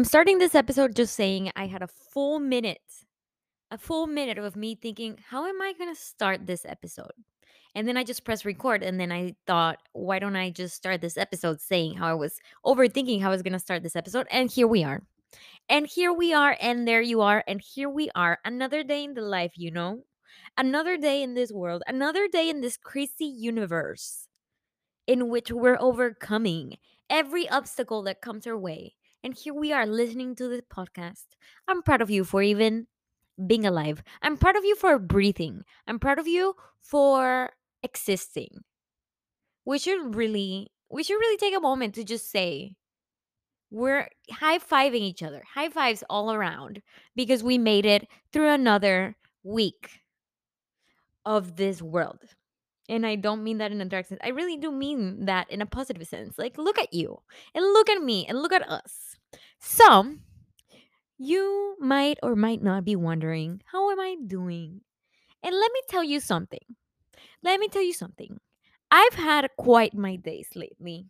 I'm starting this episode just saying I had a full minute, a full minute of me thinking, how am I going to start this episode? And then I just pressed record. And then I thought, why don't I just start this episode saying how I was overthinking how I was going to start this episode? And here we are. And here we are. And there you are. And here we are. Another day in the life, you know? Another day in this world. Another day in this crazy universe in which we're overcoming every obstacle that comes our way. And here we are listening to this podcast. I'm proud of you for even being alive. I'm proud of you for breathing. I'm proud of you for existing. We should really we should really take a moment to just say we're high-fiving each other. High fives all around because we made it through another week of this world. And I don't mean that in a dark sense. I really do mean that in a positive sense. Like, look at you and look at me and look at us. So, you might or might not be wondering, how am I doing? And let me tell you something. Let me tell you something. I've had quite my days lately.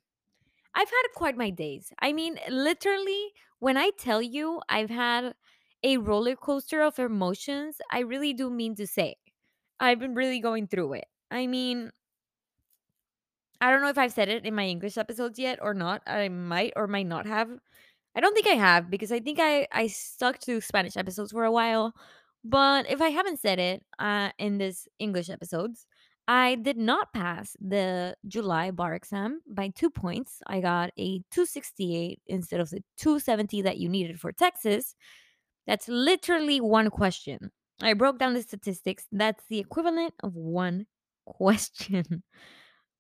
I've had quite my days. I mean, literally, when I tell you I've had a roller coaster of emotions, I really do mean to say I've been really going through it. I mean, I don't know if I've said it in my English episodes yet or not. I might or might not have. I don't think I have because I think I I stuck to Spanish episodes for a while. But if I haven't said it uh, in this English episodes, I did not pass the July bar exam by two points. I got a 268 instead of the 270 that you needed for Texas. That's literally one question. I broke down the statistics. That's the equivalent of one question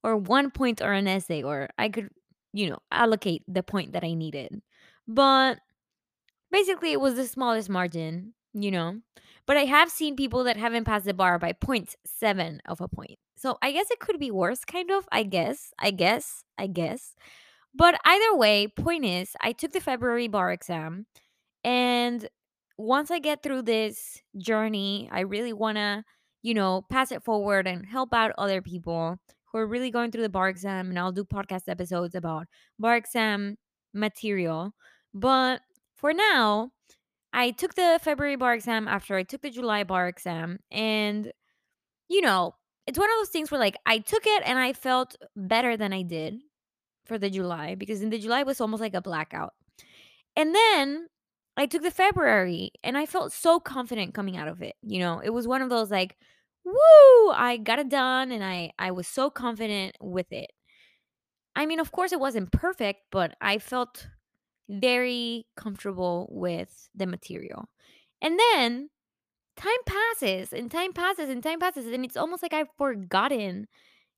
or one point or an essay, or I could, you know, allocate the point that I needed. But basically, it was the smallest margin, you know. But I have seen people that haven't passed the bar by 0.7 of a point. So I guess it could be worse, kind of. I guess, I guess, I guess. But either way, point is, I took the February bar exam. And once I get through this journey, I really want to, you know, pass it forward and help out other people who are really going through the bar exam. And I'll do podcast episodes about bar exam material. But for now, I took the February bar exam after I took the July bar exam. And, you know, it's one of those things where like I took it and I felt better than I did for the July because in the July was almost like a blackout. And then I took the February and I felt so confident coming out of it. You know, it was one of those like, woo, I got it done and I I was so confident with it. I mean, of course it wasn't perfect, but I felt very comfortable with the material. And then time passes and time passes and time passes and it's almost like I've forgotten,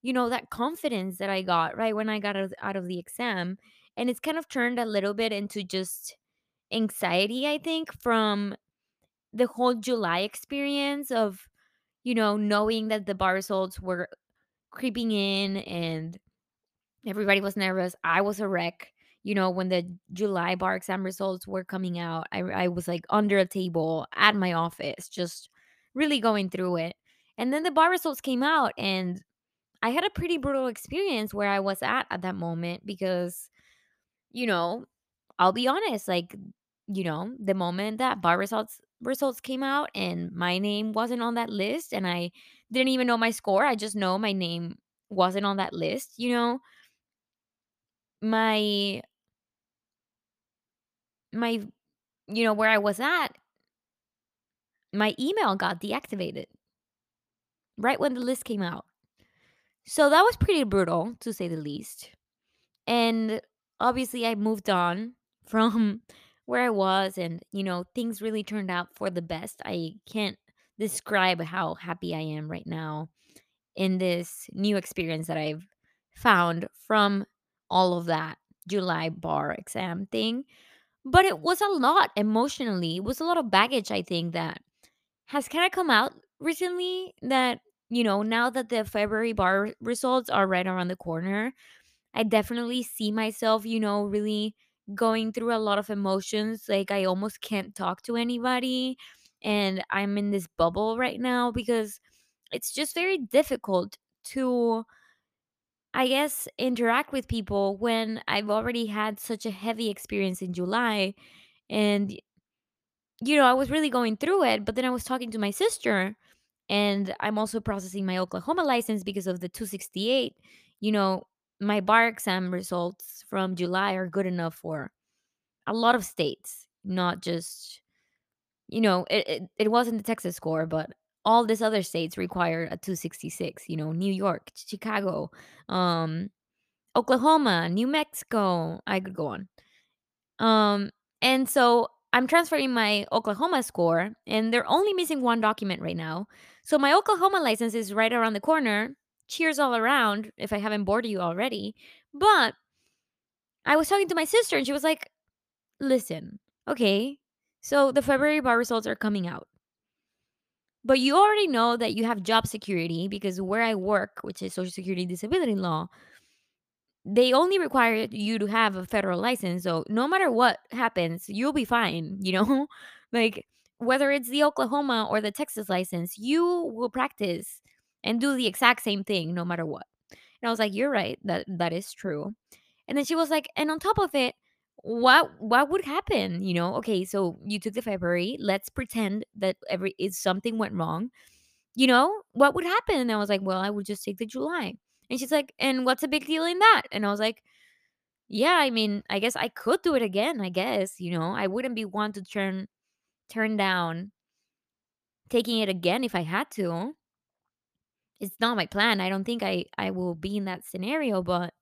you know, that confidence that I got right when I got out of, the exam and it's kind of turned a little bit into just anxiety, I think, from the whole July experience of, you know, knowing that the bar results were creeping in and everybody was nervous. I was a wreck. You know, when the July bar exam results were coming out, I, I was like under a table at my office, just really going through it. And then the bar results came out, and I had a pretty brutal experience where I was at at that moment because, you know, I'll be honest, like, you know, the moment that bar results results came out and my name wasn't on that list and I didn't even know my score, I just know my name wasn't on that list, you know, my my you know, where I was at, my email got deactivated right when the list came out. So that was pretty brutal to say the least. And obviously I moved on from where I was and you know, things really turned out for the best. I can't describe how happy I am right now in this new experience that I've found from all of that July bar exam thing. But it was a lot emotionally. It was a lot of baggage, I think, that has kind of come out recently. That, you know, now that the February bar results are right around the corner, I definitely see myself, you know, really going through a lot of emotions. Like, I almost can't talk to anybody. And I'm in this bubble right now because it's just very difficult to I guess, interact with people when I've already had such a heavy experience in July And, you know, I was really going through it, but then I was talking to my sister, and I'm also processing my Oklahoma license because of the 268. You know, my bar exam results from July are good enough for a lot of states, not just you know, it, it, it wasn't the Texas score, but all these other states require a 266, you know, New York, Chicago, um, Oklahoma, New Mexico. I could go on. Um, and so I'm transferring my Oklahoma score, and they're only missing one document right now. So my Oklahoma license is right around the corner. Cheers all around if I haven't bored you already. But I was talking to my sister, and she was like, listen, okay, so the February bar results are coming out. But you already know that you have job security because where I work, which is Social Security disability law, they only require you to have a federal license. So no matter what happens, you'll be fine, you know? like whether it's the Oklahoma or the Texas license, you will practice and do the exact same thing no matter what. And I was like, "You're right. That that is true." And then she was like, "And on top of it, what what would happen, you know? Okay, so you took the February. Let's pretend that every is something went wrong you know, what would happen? And I was like, well, I would just take the July. And she's like, and what's a big deal in that? And I was like, yeah, I mean, I guess I could do it again. I guess, you know, I wouldn't be one to turn turn down taking it again if I had to. It's not my plan. I don't think I I will be in that scenario, but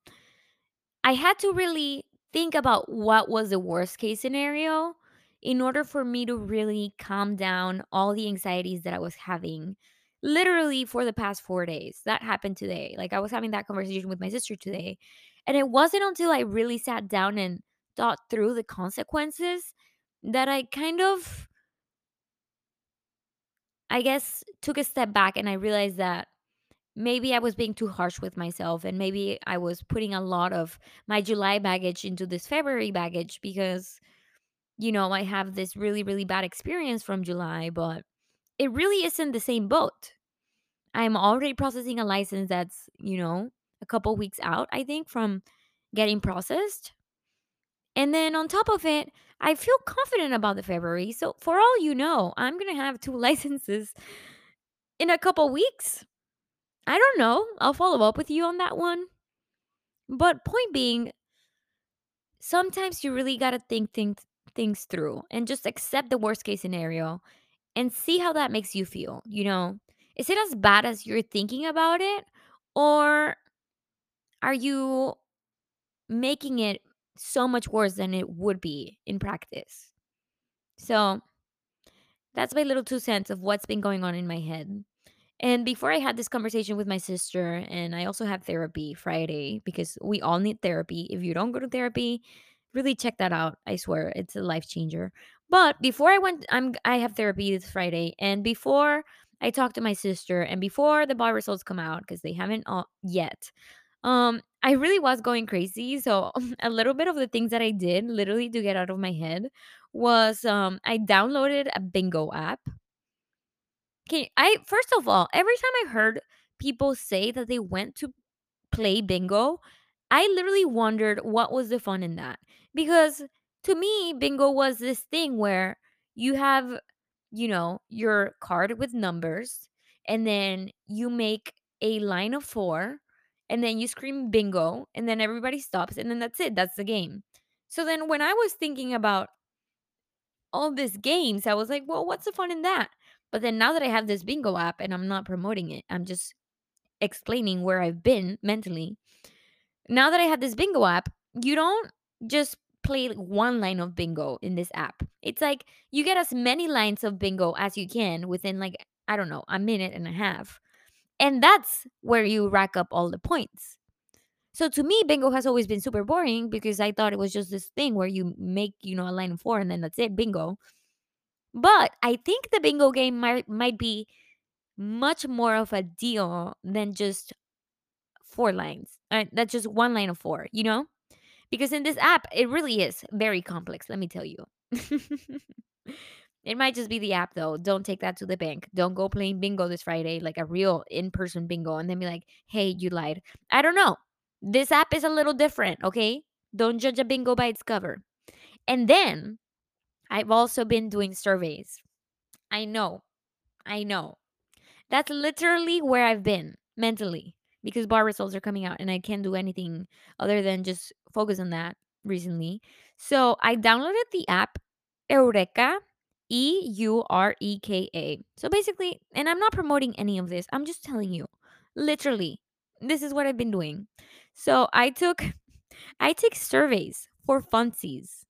I had to really think about what was the worst case scenario in order for me to really calm down all the anxieties that I was having literally for the past 4 days. That happened today. Like I was having that conversation with my sister today. And it wasn't until I really sat down and thought through the consequences that I kind of I guess took a step back and I realized that maybe I was being too harsh with myself and maybe I was putting a lot of my July baggage into this February baggage because you know, I have this really really bad experience from July, but it really isn't the same boat. I'm already processing a license that's, you know, a couple weeks out, I think, from getting processed. And then on top of it, I feel confident about the February. So for all you know, I'm going to have two licenses in a couple weeks. I don't know. I'll follow up with you on that one. But point being, sometimes you really got to think things things through and just accept the worst case scenario and see how that makes you feel, you know? Is it as bad as you're thinking about it or are you making it so much worse than it would be in practice? So, that's my little two cents of what's been going on in my head. And before I had this conversation with my sister, and I also have therapy Friday because we all need therapy. If you don't go to therapy, really check that out. I swear it's a life changer. But before I went, I'm I have therapy this Friday, and before I talked to my sister, and before the bar results come out because they haven't all yet, um, I really was going crazy. So a little bit of the things that I did, literally to get out of my head, was um I downloaded a bingo app I first of all, every time I heard people say that they went to play bingo, I literally wondered what was the fun in that. Because to me, bingo was this thing where you have, you know, your card with numbers, and then you make a line of four, and then you scream bingo, and then everybody stops, and then that's it. That's the game. So then when I was thinking about all these games, I was like, well, what's the fun in that? But then now that I have this bingo app and I'm not promoting it, I'm just explaining where I've been mentally. Now that I have this bingo app, you don't just play one line of bingo in this app. It's like you get as many lines of bingo as you can within like I don't know, a minute and a half. And that's where you rack up all the points. So to me, bingo has always been super boring because I thought it was just this thing where you make, you know, a line of four and then that's it, bingo. But I think the bingo game might might be much more of a deal than just four lines. Uh, that's just one line of four, you know? Because in this app, it really is very complex, let me tell you. it might just be the app though. Don't take that to the bank. Don't go playing bingo this Friday, like a real in person bingo, and then be like, hey, you lied. I don't know. This app is a little different, okay? Don't judge a bingo by its cover. And then I've also been doing surveys. I know. I know. That's literally where I've been mentally because bar results are coming out and I can't do anything other than just focus on that recently. So I downloaded the app Eureka, E U R E K A. So basically, and I'm not promoting any of this, I'm just telling you, literally, this is what I've been doing. So I took, I take surveys for funsies.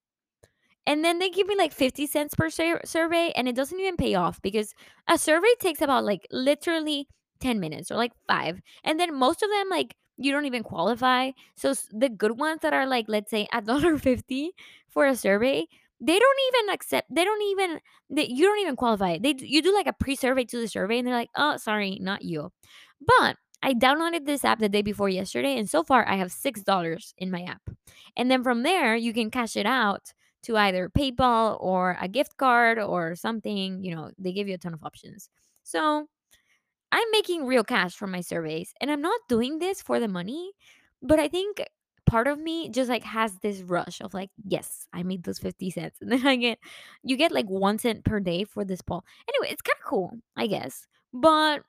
And then they give me like 50 cents per sur- survey, and it doesn't even pay off because a survey takes about like literally 10 minutes or like five. And then most of them, like, you don't even qualify. So the good ones that are like, let's say, a dollar fifty for a survey, they don't even accept, they don't even, they, you don't even qualify. They, you do like a pre survey to the survey, and they're like, oh, sorry, not you. But I downloaded this app the day before yesterday, and so far I have $6 in my app. And then from there, you can cash it out to either PayPal or a gift card or something. You know, they give you a ton of options. So I'm making real cash from my surveys and I'm not doing this for the money, but I think part of me just like has this rush of like, yes, I made those 50 cents. And then I get, you get like one cent per day for this poll. Anyway, it's kind of cool, I guess. But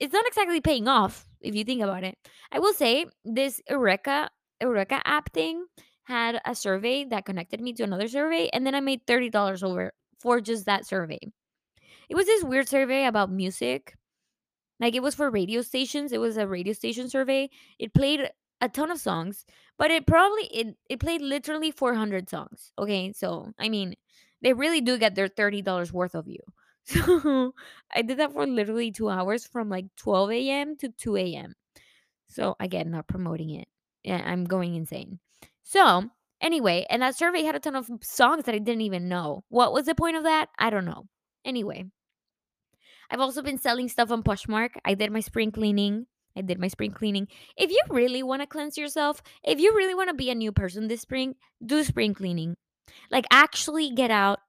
it's not exactly paying off if you think about it. I will say this Eureka Eureka app thing had a survey that connected me to another survey, and then I made thirty dollars over for just that survey. It was this weird survey about music. Like it was for radio stations. It was a radio station survey. It played a ton of songs, but it probably it, it played literally 400 songs. Okay, so I mean, they really do get their $30 worth of you. So I did that for literally two hours from like 12 a.m. to 2 a.m. So again, not promoting it. Yeah, I'm going insane. So anyway, and that survey had a ton of songs that I didn't even know. What was the point of that? I don't know. Anyway, I've also been selling stuff on Poshmark. I did my spring cleaning. I did my spring cleaning. If you really want to cleanse yourself, if you really want to be a new person this spring, do spring cleaning. Like actually get out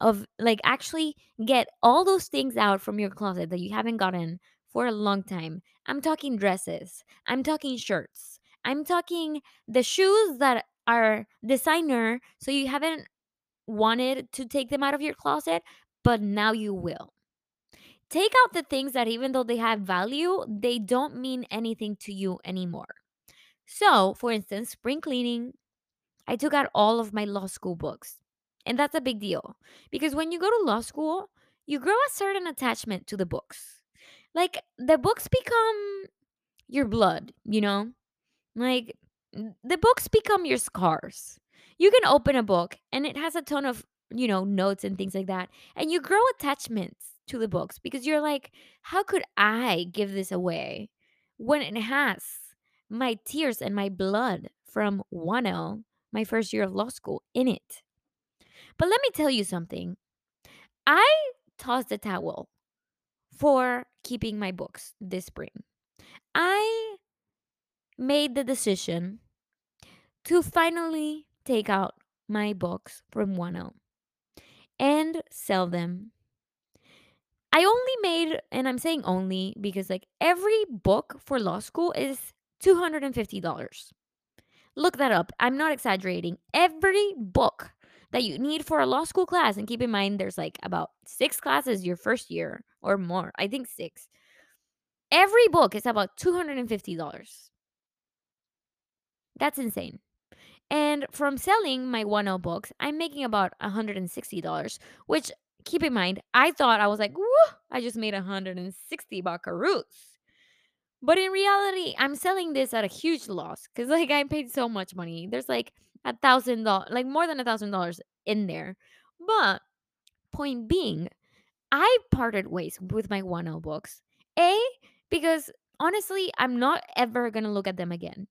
of like actually get all those things out from your closet that you haven't gotten for a long time. I'm talking dresses. I'm talking shirts. I'm talking the shoes that are designer so you haven't wanted to take them out of your closet, but now you will. Take out the things that even though they have value, they don't mean anything to you anymore. So, for instance, spring cleaning, I took out all of my law school books. And that's a big deal because when you go to law school, you grow a certain attachment to the books. Like the books become your blood, you know? Like the books become your scars. You can open a book and it has a ton of, you know, notes and things like that. And you grow attachments to the books because you're like, how could I give this away when it has my tears and my blood from 1L, my first year of law school, in it? But let me tell you something. I tossed the towel for keeping my books this spring. I made the decision to finally take out my books from 1L and sell them. I only made, and I'm saying only because like every book for law school is $250. Look that up. I'm not exaggerating. Every book that you need for a law school class, and keep in mind there's like about six classes your first year or more. I think six. Every book is about $250. That's insane. And from selling my 1L books, I'm making about $160, which keep in mind, I thought I was like, woo, I just made 160 buckaroos. But in reality, I'm selling this at a huge loss because like I paid so much money. There's like a thousand dollars, like more than a thousand dollars in there. But point being, I parted ways with my 1L books. A, because honestly, I'm not ever gonna look at them again.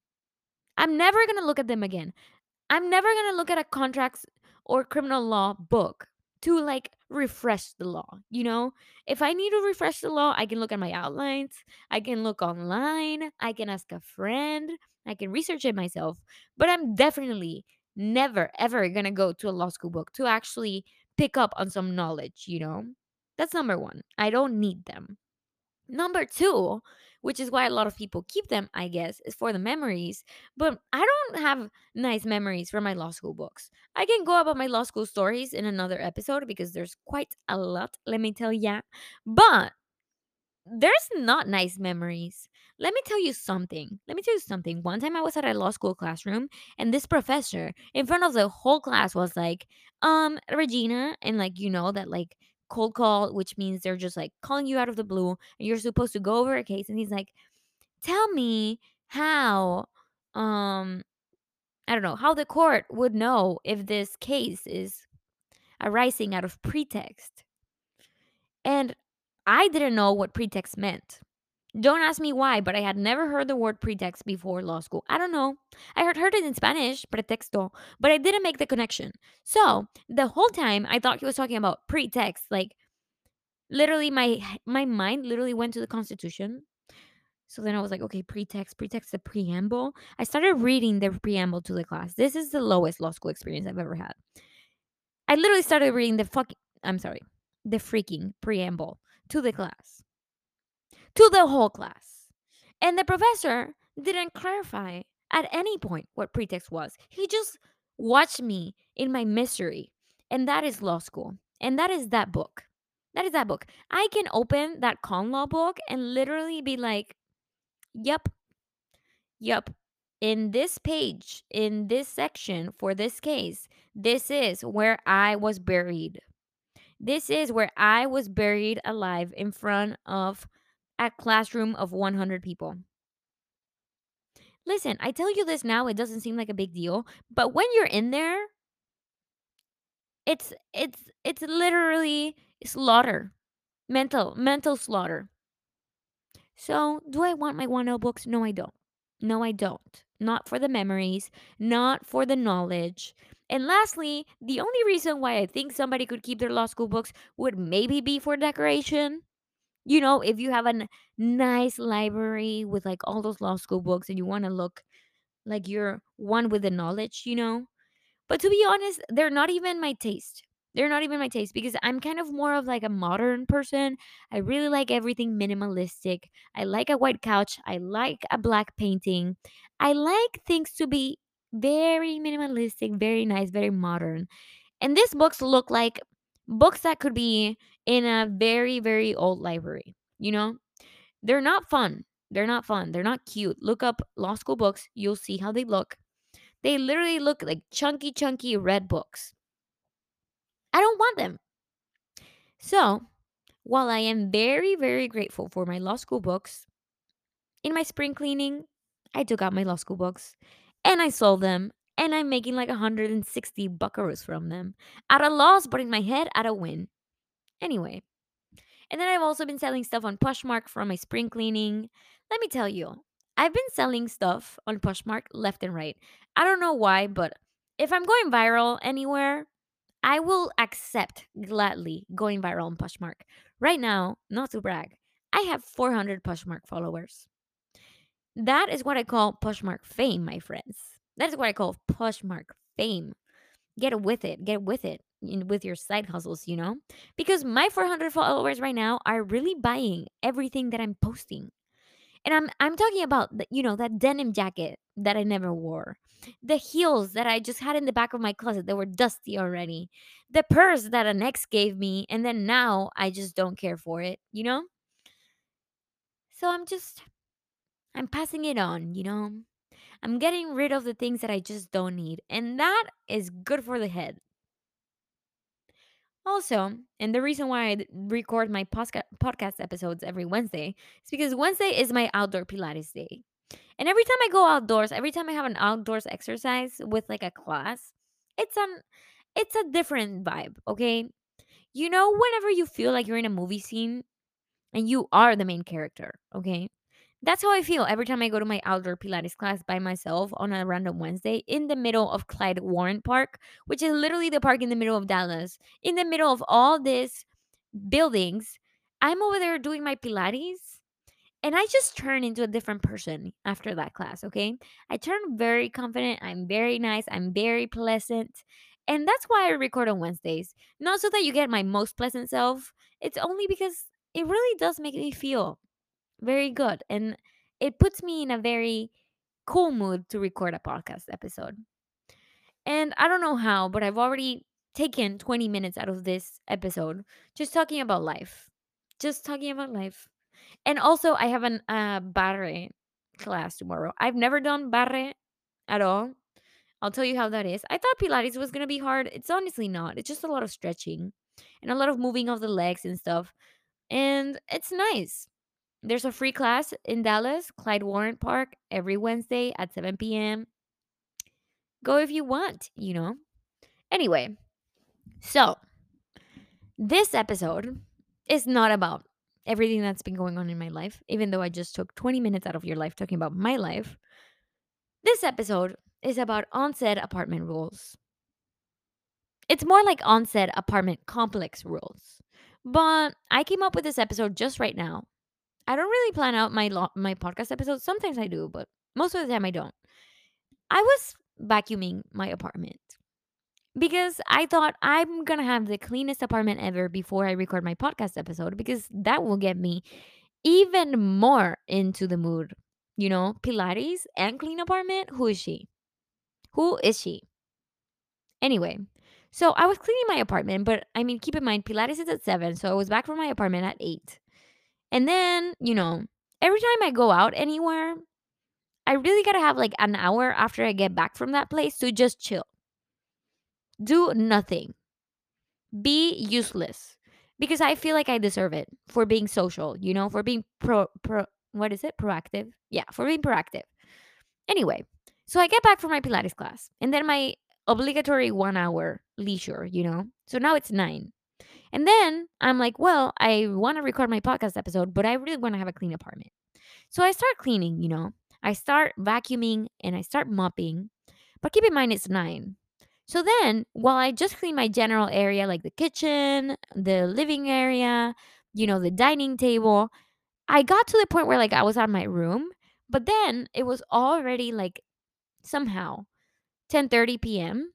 I'm never gonna look at them again. I'm never going to look at a contracts or criminal law book to like refresh the law, you know? If I need to refresh the law, I can look at my outlines, I can look online, I can ask a friend, I can research it myself, but I'm definitely never ever going to go to a law school book to actually pick up on some knowledge, you know? That's number 1. I don't need them. Number 2, which is why a lot of people keep them, I guess, is for the memories. But I don't have nice memories from my law school books. I can go about my law school stories in another episode because there's quite a lot, let me tell ya. But there's not nice memories. Let me tell you something. Let me tell you something. One time I was at a law school classroom and this professor in front of the whole class was like, um, Regina, and like, you know, that like cold call, which means they're just like calling you out of the blue and you're supposed to go over a case. And he's like, tell me how, um, I don't know, how the court would know if this case is arising out of pretext. And I didn't know what pretext meant. Don't ask me why, but I had never heard the word pretext before law school. I don't know. I had heard it in Spanish, pretexto, but I didn't make the connection. So the whole time I thought he was talking about pretext. Like literally my my mind literally went to the Constitution. So then I was like, okay, pretext, pretext, the preamble. I started reading the preamble to the class. This is the lowest law school experience I've ever had. I literally started reading the fucking I'm sorry, the freaking preamble to the class to the whole class. And the professor didn't clarify at any point what pretext was. He just watched me in my misery. And that is law school. And that is that book. That is that book. I can open that con law book and literally be like, yep, yep. In this page, in this section for this case, this is where I was buried. This is where I was buried alive in front of a classroom of 100 people. Listen, I tell you this now, it doesn't seem like a big deal, but when you're in there, it's it's it's literally slaughter. Mental mental slaughter. So, do I want my 1L books? No, I don't. No, I don't. Not for the memories, not for the knowledge. And lastly, the only reason why I think somebody could keep their law school books would maybe be for decoration you know, if you have a n- nice library with like all those law school books and you want to look like you're one with the knowledge, you know. But to be honest, they're not even my taste. They're not even my taste because I'm kind of more of like a modern person. I really like everything minimalistic. I like a white couch. I like a black painting. I like things to be very minimalistic, very nice, very modern. And these books look like books that could be in a very, very old library. You know, they're not fun. They're not fun. They're not cute. Look up law school books. You'll see how they look. They literally look like chunky, chunky red books. I don't want them. So, while I am very, very grateful for my law school books, in my spring cleaning, I took out my law school books and I sold them and I'm making like 160 buckaroos from them. At a loss, but in my head, at a win. Anyway, and then I've also been selling stuff on Poshmark from my spring cleaning. Let me tell you, I've been selling stuff on Poshmark left and right. I don't know why, but if I'm going viral anywhere, I will accept gladly going viral on Poshmark. Right now, not to brag, I have 400 Poshmark followers. That is what I call Poshmark fame, my friends. That is what I call Poshmark fame. Get with it. Get with it with your side hustles, you know? Because my 400 followers right now are really buying everything that I'm posting. And I'm I'm talking about the, you know that denim jacket that I never wore. The heels that I just had in the back of my closet that were dusty already. The purse that an ex gave me and then now I just don't care for it, you know? So I'm just I'm passing it on, you know? I'm getting rid of the things that I just don't need. And that is good for the head. Also, and the reason why I record my podcast episodes every Wednesday is because Wednesday is my outdoor Pilates day. And every time I go outdoors, every time I have an outdoors exercise with like a class, it's an it's a different vibe, okay? You know whenever you feel like you're in a movie scene and you are the main character, okay? That's how I feel every time I go to my outdoor Pilates class by myself on a random Wednesday in the middle of Clyde Warren Park, which is literally the park in the middle of Dallas, in the middle of all these buildings. I'm over there doing my Pilates and I just turn into a different person after that class, okay? I turn very confident. I'm very nice. I'm very pleasant. And that's why I record on Wednesdays. Not so that you get my most pleasant self, it's only because it really does make me feel very good. And it puts me in a very cool mood to record a podcast episode. And I don't know how, but I've already taken 20 minutes out of this episode just talking about life. Just talking about life. And also, I have an uh, barre class tomorrow. I've never done barre at all. I'll tell you how that is. I thought Pilates was going to be hard. It's honestly not. It's just a lot of stretching and a lot of moving of the legs and stuff. And it's nice. There's a free class in Dallas, Clyde Warren Park, every Wednesday at 7 p.m. Go if you want, you know. Anyway, so this episode is not about everything that's been going on in my life, even though I just took 20 minutes out of your life talking about my life. This episode is about onset apartment rules. It's more like onset apartment complex rules. But I came up with this episode just right now. I don't really plan out my lo- my podcast episodes. Sometimes I do, but most of the time I don't. I was vacuuming my apartment because I thought I'm going to have the cleanest apartment ever before I record my podcast episode because that will get me even more into the mood. You know, Pilates and clean apartment. Who is she? Who is she? Anyway, so I was cleaning my apartment, but I mean, keep in mind, Pilates is at seven. So I was back from my apartment at eight. And then, you know, every time I go out anywhere, I really got to have like an hour after I get back from that place to just chill. Do nothing. Be useless. Because I feel like I deserve it for being social, you know, for being pro, pro what is it? Proactive. Yeah, for being proactive. Anyway, so I get back from my Pilates class and then my obligatory one hour leisure, you know? So now it's nine. And then I'm like, well, I want to record my podcast episode, but I really want to have a clean apartment. So I start cleaning, you know? I start vacuuming and I start mopping. But keep in mind, it's nine. So then, while I just clean my general area, like the kitchen, the living area, you know, the dining table, I got to the point where like I was on my room, but then it was already like somehow 10:30 p.m.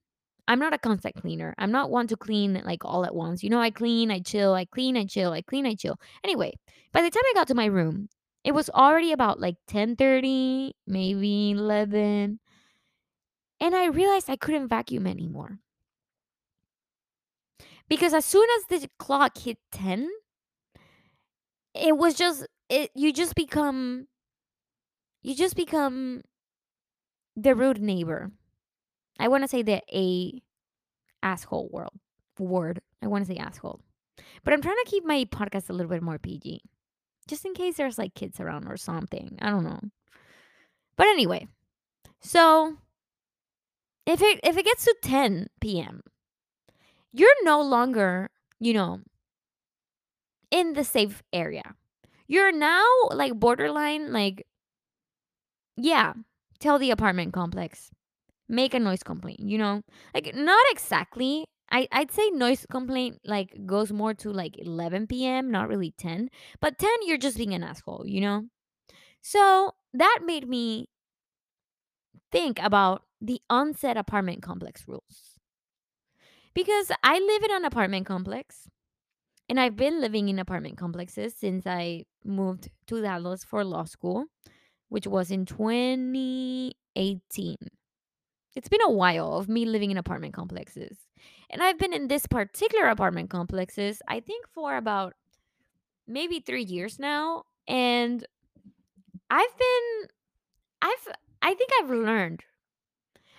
I'm not a constant cleaner. I'm not one to clean like all at once. You know, I clean, I chill, I clean, I chill, I clean, I chill. Anyway, by the time I got to my room, it was already about like 10:30, maybe 11. And I realized I couldn't vacuum anymore. Because as soon as the clock hit 10, it was just it you just become you just become the rude neighbor. I want to say the a asshole world word. I want to say asshole. But I'm trying to keep my podcast a little bit more PG. Just in case there's like kids around or something. I don't know. But anyway, so if it if it gets to 10 p.m., you're no longer, you know, in the safe area. You're now like borderline like yeah, tell the apartment complex. Make a noise complaint, you know? Like not exactly. I, I'd say noise complaint like goes more to like 11 p.m., not really 10. But 10, you're just being an asshole, you know? So that made me think about the onset apartment complex rules. Because I live in an apartment complex and I've been living in apartment complexes since I moved to Dallas for law school, which was in 2018. It's been a while of me living in apartment complexes. And I've been in this particular apartment complexes, I think for about maybe 3 years now, and I've been I've I think I've learned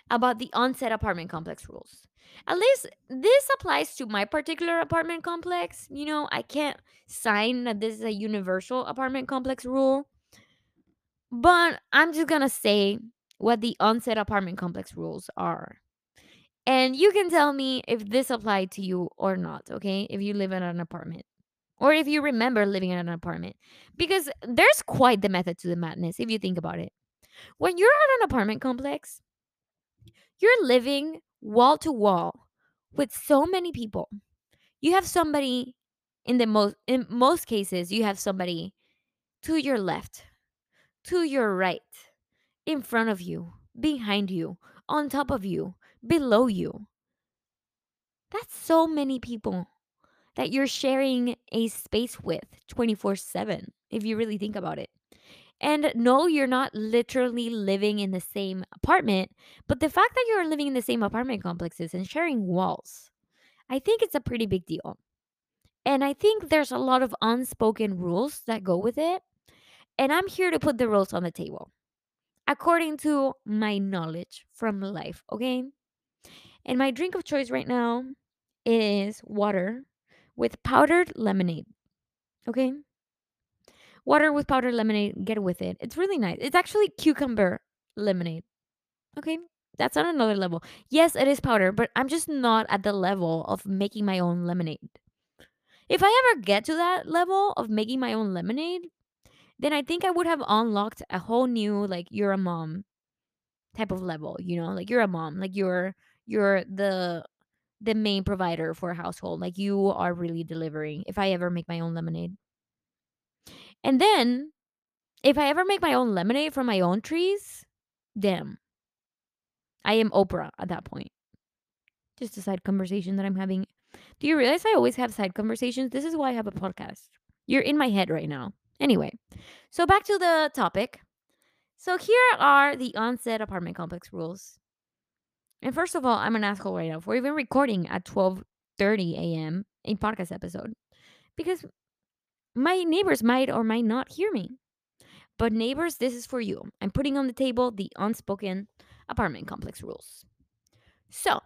about the onset apartment complex rules. At least this applies to my particular apartment complex. You know, I can't sign that this is a universal apartment complex rule. But I'm just going to say what the onset apartment complex rules are. And you can tell me if this applied to you or not, okay? If you live in an apartment or if you remember living in an apartment. Because there's quite the method to the madness if you think about it. When you're at an apartment complex, you're living wall to wall with so many people. You have somebody in the most in most cases you have somebody to your left, to your right, in front of you, behind you, on top of you, below you. That's so many people that you're sharing a space with 24/7. if you really think about it. And no, you're not literally living in the same apartment, but the fact that you're living in the same apartment complexes and sharing walls, I think it's a pretty big deal. And I think there's a lot of unspoken rules that go with it. And I'm here to put the rules on the table according to my knowledge from life, okay? And my drink of choice right now is water with powdered lemonade, okay? Water with powdered lemonade, get with it. It's really nice. It's actually cucumber lemonade, okay? That's on another level. Yes, it is powder, but I'm just not at the level of making my own lemonade. If I ever get to that level of making my own lemonade, then I think I would have unlocked a whole new like you're a mom type of level, you know? Like you're a mom, like you're you're the the main provider for a household. Like you are really delivering if I ever make my own lemonade. And then if I ever make my own lemonade from my own trees, damn. I am Oprah at that point. Just a side conversation that I'm having. Do you realize I always have side conversations? This is why I have a podcast. You're in my head right now. Anyway, so back to the topic. So here are the onset apartment complex rules. And first of all, I'm an asshole right now for even recording at 12:30 a.m. a podcast episode because my neighbors might or might not hear me. But neighbors, this is for you. I'm putting on the table the unspoken apartment complex rules. So,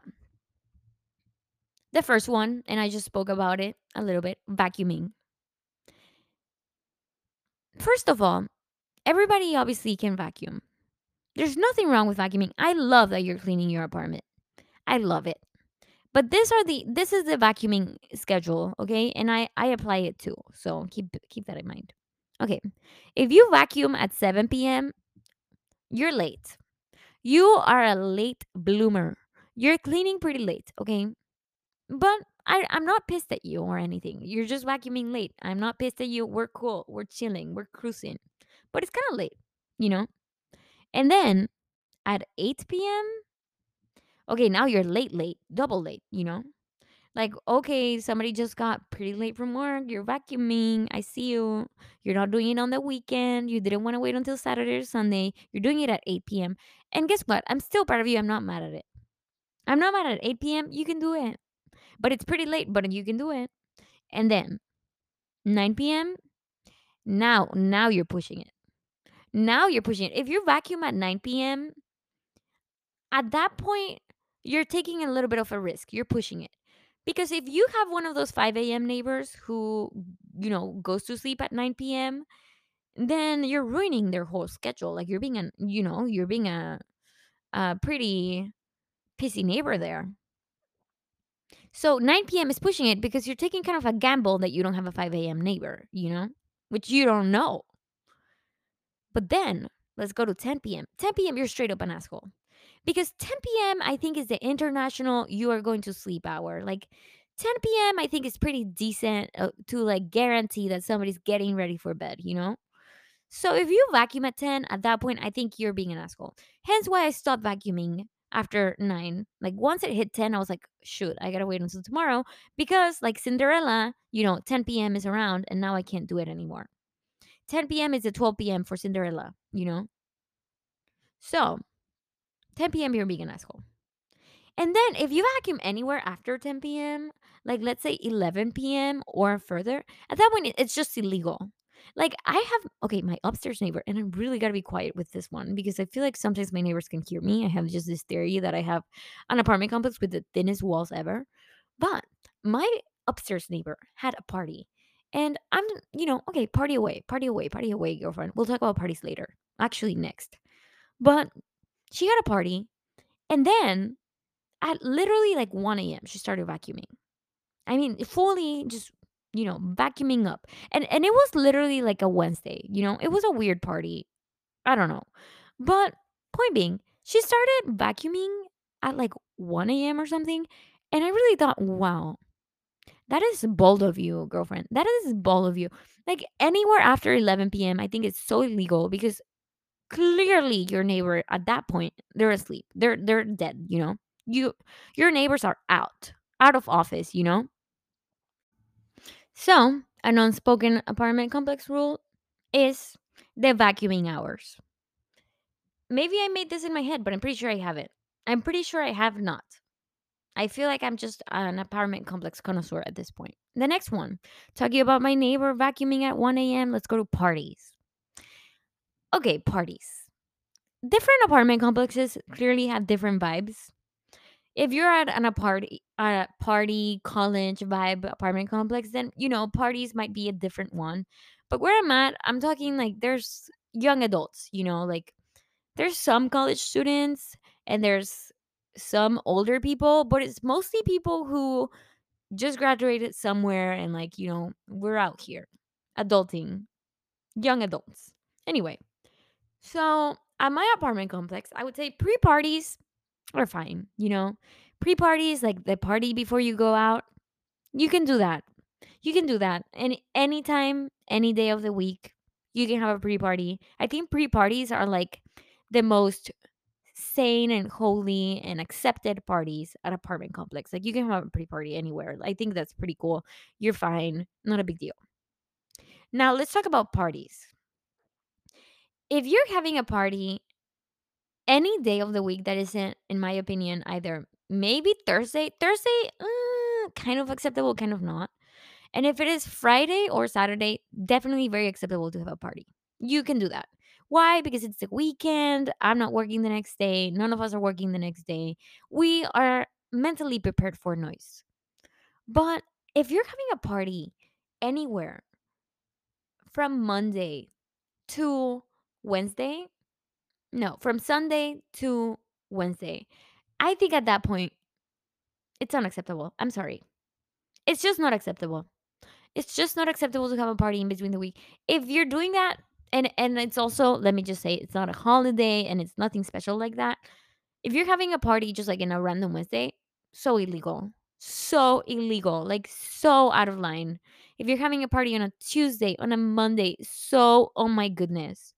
the first one, and I just spoke about it a little bit, vacuuming. First of all, everybody obviously can vacuum. There's nothing wrong with vacuuming. I love that you're cleaning your apartment. I love it. But this are the this is the vacuuming schedule, okay? And I I apply it too. So keep keep that in mind. Okay. If you vacuum at 7 p.m., you're late. You are a late bloomer. You're cleaning pretty late, okay? But I, I'm not pissed at you or anything. You're just vacuuming late. I'm not pissed at you. We're cool. We're chilling. We're cruising. But it's kind of late, you know? And then at 8 p.m., okay, now you're late, late, double late, you know? Like, okay, somebody just got pretty late from work. You're vacuuming. I see you. You're not doing it on the weekend. You didn't want to wait until Saturday or Sunday. You're doing it at 8 p.m. And guess what? I'm still part of you. I'm not mad at it. I'm not mad at 8 p.m. You can do it. But it's pretty late, but you can do it. And then 9 p.m. Now, now you're pushing it. Now you're pushing it. If you vacuum at 9 p.m., at that point, you're taking a little bit of a risk. You're pushing it. Because if you have one of those 5 a.m. neighbors who, you know, goes to sleep at 9 p.m., then you're ruining their whole schedule. Like you're being a, you know, you're being a, a pretty pissy neighbor there. So 9 p.m. is pushing it because you're taking kind of a gamble that you don't have a 5 a.m. neighbor, you know, which you don't know. But then let's go to 10 p.m. 10 p.m. You're straight up an asshole because 10 p.m. I think is the international you are going to sleep hour. Like 10 p.m. I think is pretty decent uh, to like guarantee that somebody's getting ready for bed, you know? So if you vacuum at 10, at that point, I think you're being an asshole. Hence why I stopped vacuuming after 9. Like once it hit 10, I was like, shoot, I gotta wait until tomorrow because like Cinderella, you know, 10 p.m. is around and now I can't do it anymore. 10 p.m. is at 12 p.m. for Cinderella, you know? So 10 p.m. you're being an asshole. And then if you vacuum anywhere after 10 p.m., like let's say 11 p.m. or further, at that point it's just illegal. Like I have okay, my upstairs neighbor, and I'm really gotta be quiet with this one because I feel like sometimes my neighbors can hear me. I have just this theory that I have an apartment complex with the thinnest walls ever. But my upstairs neighbor had a party. And I'm, you know, okay, party away, party away, party away, girlfriend. We'll talk about parties later. Actually, next. But she had a party, and then at literally like 1 a.m., she started vacuuming. I mean, fully just, you know, vacuuming up. And and it was literally like a Wednesday, you know? It was a weird party. I don't know. But point being, she started vacuuming at like 1 a.m. or something. And I really thought, wow, that is bold of you, girlfriend. That is bold of you. Like anywhere after 11 p.m., I think it's so illegal because clearly your neighbor at that point they're asleep. They're they're dead, you know? You your neighbors are out, out of office, you know? So, an unspoken apartment complex rule is the vacuuming hours. Maybe I made this in my head, but I'm pretty sure I haven't. I'm pretty sure I have not. I feel like I'm just an apartment complex connoisseur at this point. The next one, talking about my neighbor vacuuming at 1 a.m. Let's go to parties. Okay, parties. Different apartment complexes clearly have different vibes. If you're at an a party, a party college vibe apartment complex, then you know parties might be a different one. But where I'm at, I'm talking like there's young adults. You know, like there's some college students and there's some older people, but it's mostly people who just graduated somewhere and like, you know, we're out here adulting, young adults. Anyway, so at my apartment complex, I would say pre parties are fine, you know, pre parties, like the party before you go out, you can do that. You can do that. And anytime, any day of the week, you can have a pre party. I think pre parties are like the most sane and holy and accepted parties at apartment complex. Like you can have a pre party anywhere. I think that's pretty cool. You're fine. Not a big deal. Now let's talk about parties. If you're having a party any day of the week that isn't, in my opinion, either maybe Thursday, Thursday, uh, kind of acceptable, kind of not. And if it is Friday or Saturday, definitely very acceptable to have a party. You can do that. Why? Because it's the weekend. I'm not working the next day. None of us are working the next day. We are mentally prepared for noise. But if you're having a party anywhere from Monday to Wednesday, no, from Sunday to Wednesday, I think at that point, it's unacceptable. I'm sorry. It's just not acceptable. It's just not acceptable to have a party in between the week. If you're doing that, and and it's also let me just say it's not a holiday and it's nothing special like that. If you're having a party just like in a random Wednesday, so illegal. So illegal. Like so out of line. If you're having a party on a Tuesday, on a Monday, so oh my goodness.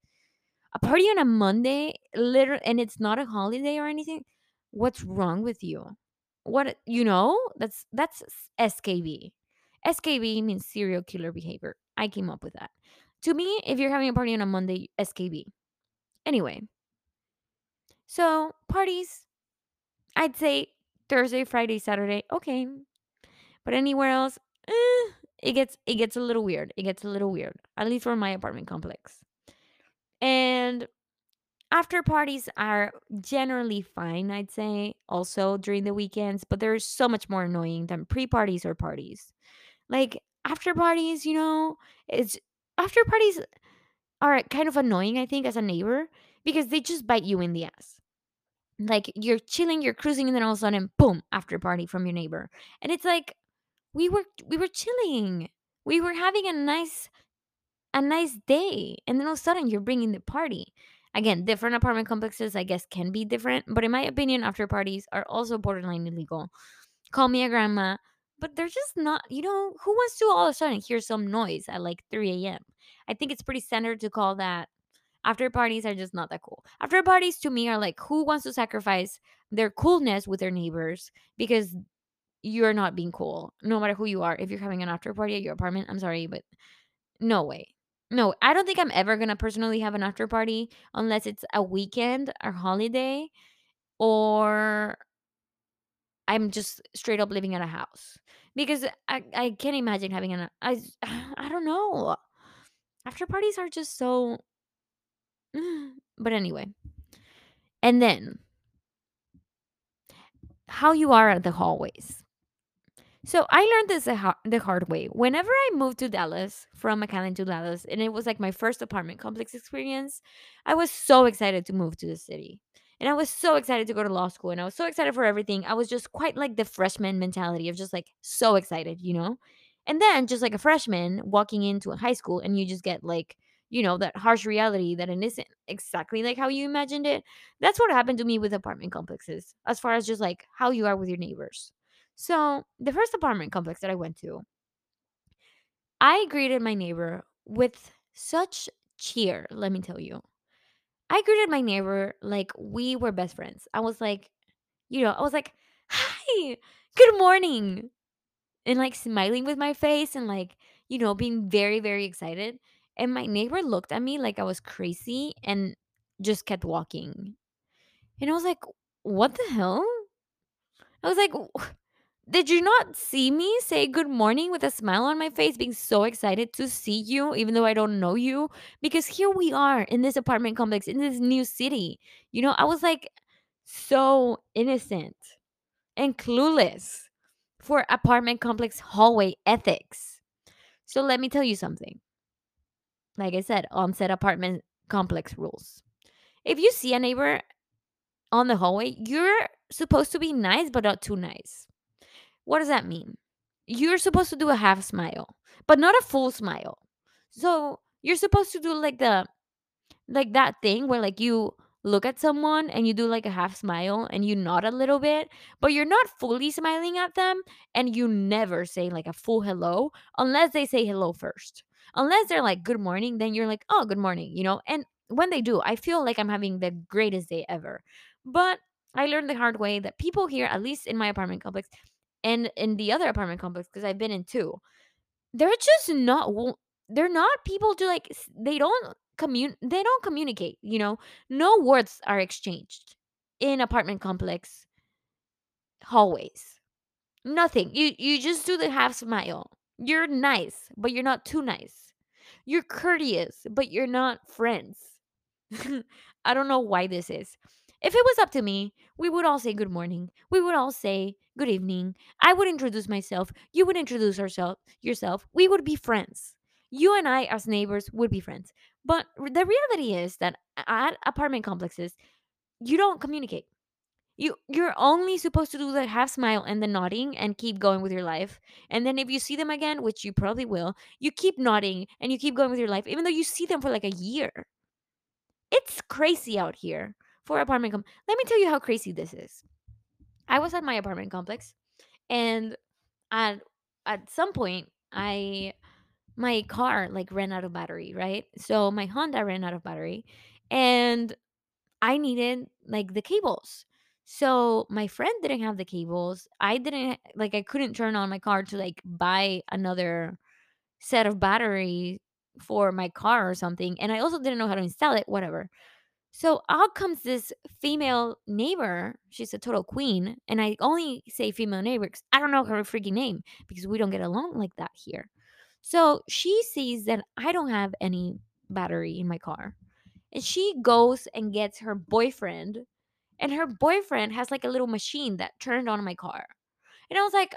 A party on a Monday, literally and it's not a holiday or anything. What's wrong with you? What you know? That's that's SKB. SKB means serial killer behavior. I came up with that. To me, if you're having a party on a Monday, SKB. Anyway, so parties, I'd say Thursday, Friday, Saturday, okay. But anywhere else, eh, it gets it gets a little weird. It gets a little weird, at least for my apartment complex. And after parties are generally fine, I'd say, also during the weekends, but they're so much more annoying than pre parties or parties. Like after parties, you know, it's after parties are kind of annoying, I think, as a neighbor because they just bite you in the ass. Like you're chilling, you're cruising, and then all of a sudden, boom, after party from your neighbor. And it's like we were we were chilling. We were having a nice a nice day. And then all of a sudden you're bringing the party. Again, different apartment complexes, I guess, can be different. But in my opinion, after parties are also borderline illegal. Call me a grandma, but they're just not, you know, who wants to all of a sudden hear some noise at like 3 a.m.? I think it's pretty standard to call that after parties are just not that cool. After parties to me are like who wants to sacrifice their coolness with their neighbors because you're not being cool, no matter who you are. If you're having an after party at your apartment, I'm sorry, but no way. No, I don't think I'm ever gonna personally have an after party unless it's a weekend or holiday or I'm just straight up living at a house. Because I, I can't imagine having an I I don't know. After parties are just so but anyway. And then how you are at the hallways. So I learned this the ha- the hard way. Whenever I moved to Dallas from McAllen to Dallas, and it was like my first apartment complex experience, I was so excited to move to the city. And I was so excited to go to law school and I was so excited for everything. I was just quite like the freshman mentality of just like so excited, you know? And then just like a freshman walking into a high school and you just get like, you know, that harsh reality that it isn't exactly like how you imagined it. That's what happened to me with apartment complexes, as far as just like how you are with your neighbors. So, the first apartment complex that I went to, I greeted my neighbor with such cheer, let me tell you. I greeted my neighbor like we were best friends. I was like, you know, I was like, "Hi, good morning." And like smiling with my face and like, you know, being very very excited. And my neighbor looked at me like I was crazy and just kept walking. And I was like, "What the hell?" I was like, Did you not see me say good morning with a smile on my face, being so excited to see you, even though I don't know you? Because here we are in this apartment complex in this new city. You know, I was like so innocent and clueless for apartment complex hallway ethics. So let me tell you something. Like I said, on set apartment complex rules. If you see a neighbor on the hallway, you're supposed to be nice, but not too nice. What does that mean? You're supposed to do a half smile, but not a full smile. So you're supposed to do like the like that thing where like you look at someone and you do like a half smile and you nod a little bit, but you're not fully smiling at them and you never say like a full hello unless they say hello first. Unless they're like good morning, then you're like, "Oh, good morning," you know? And when they do, I feel like I'm having the greatest day ever. But I learned the hard way that people here, at least in my apartment complex, and in the other apartment complex because I've been in two, they're just not they're not people to like they don't commun they don't communicate, you know. No words are exchanged in apartment complex hallways. Nothing. You you just do the half smile. You're nice, but you're not too nice. You're courteous, but you're not friends. I don't know why this is. If it was up to me, we would all say good morning. We would all say good evening. I would introduce myself. You would introduce yourself. Yourself. We would be friends. You and I, as neighbors, would be friends. But the reality is that at apartment complexes, you don't communicate. You you're only supposed to do the half smile and the nodding and keep going with your life. And then if you see them again, which you probably will, you keep nodding and you keep going with your life, even though you see them for like a year. It's crazy out here for apartment com- Let me tell you how crazy this is. I was at my apartment complex and at at some point I my car like ran out of battery, right? So my Honda ran out of battery and I needed like the cables. So my friend didn't have the cables. I didn't like I couldn't turn on my car to like buy another set of battery for my car or something and I also didn't know how to install it, whatever. So out comes this female neighbor. She's a total queen. And I only say female neighbor because I don't know her freaking name because we don't get along like that here. So she sees that I don't have any battery in my car. And she goes and gets her boyfriend. And her boyfriend has like a little machine that turned on my car. And I was like,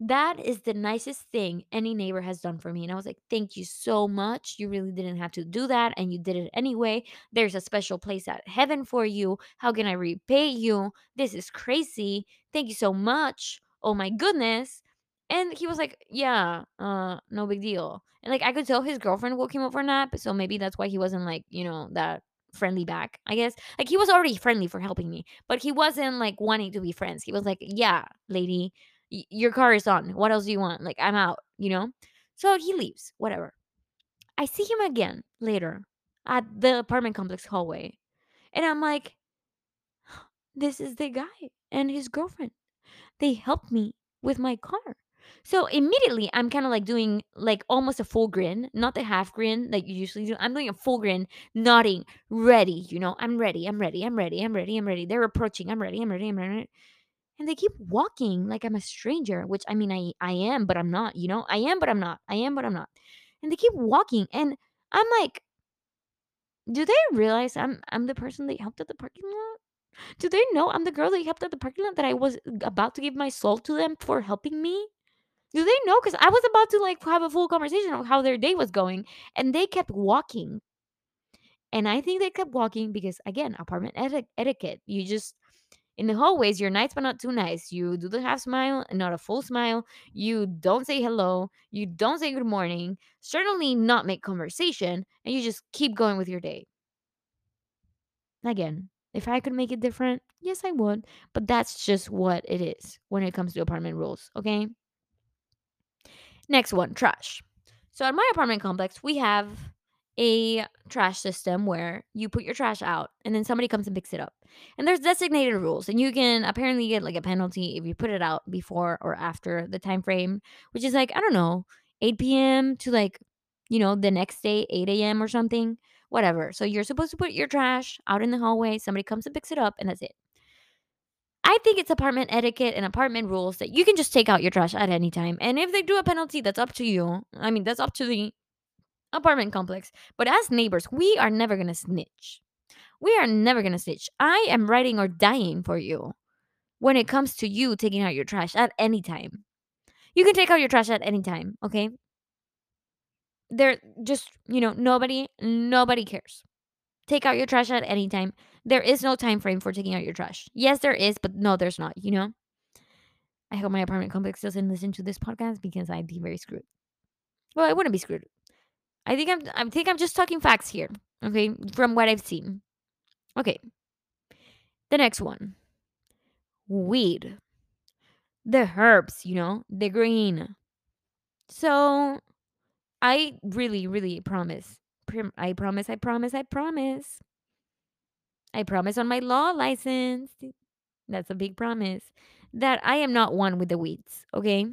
that is the nicest thing any neighbor has done for me. And I was like, thank you so much. You really didn't have to do that. And you did it anyway. There's a special place at heaven for you. How can I repay you? This is crazy. Thank you so much. Oh my goodness. And he was like, yeah, uh, no big deal. And like, I could tell his girlfriend woke him up for a nap. So maybe that's why he wasn't like, you know, that friendly back, I guess. Like, he was already friendly for helping me, but he wasn't like wanting to be friends. He was like, yeah, lady your car is on. What else do you want? Like, I'm out, you know? So he leaves, whatever. I see him again later at the apartment complex hallway. And I'm like, this is the guy and his girlfriend. They helped me with my car. So immediately I'm kind of like doing like almost a full grin, not the half grin that you usually do. I'm doing a full grin, nodding, ready, you know, I'm ready, I'm ready, I'm ready, I'm ready, I'm ready. They're approaching, I'm ready, I'm ready, I'm ready. And they keep walking like I'm a stranger, which I mean I I am, but I'm not, you know? I am, but I'm not. I am, but I'm not. And they keep walking and I'm like, do they realize I'm I'm the person they helped at the parking lot? Do they know I'm the girl they helped at the parking lot that I was about to give my soul to them for helping me? Do they know? Because I was about to like have a full conversation of how their day was going, and they kept walking. And I think they kept walking because again, apartment eti- etiquette. You just in the hallways, you're nice but not too nice. You do the half smile not a full smile. You don't say hello. You don't say good morning. Certainly not make conversation. And you just keep going with your day. Again, if I could make it different, yes, I would. But that's just what it is when it comes to apartment rules. Okay. Next one trash. So at my apartment complex, we have a trash system where you put your trash out and then somebody comes and picks it up. And there's designated rules and you can apparently get like a penalty if you put it out before or after the time frame, which is like I don't know, 8 p.m. to like you know, the next day, 8 a.m. or something, whatever. So you're supposed to put your trash out in the hallway. Somebody comes and picks it up, and that's it. I think it's apartment etiquette and apartment rules that you can just take out your trash at any time. And if they do a penalty, that's up to you. I mean, that's up to the apartment complex. But as neighbors, we are never going to snitch. We are never going to snitch. I am writing or dying for you when it comes to you taking out your trash at any time. You can take out your trash at any time, okay? There just, you know, nobody nobody cares. Take out your trash at any time. There is no time frame for taking out your trash. Yes, there is, but no, there's not, you know? I hope my apartment complex doesn't listen to this podcast because I'd be very screwed. Well, I wouldn't be screwed. I think I'm I think I'm just talking facts here, okay, from what I've seen. Okay. The next one. Weed. The herbs, you know, the green. So, I really really promise. I promise, I promise, I promise. I promise on my law license. That's a big promise that I am not one with the weeds, okay?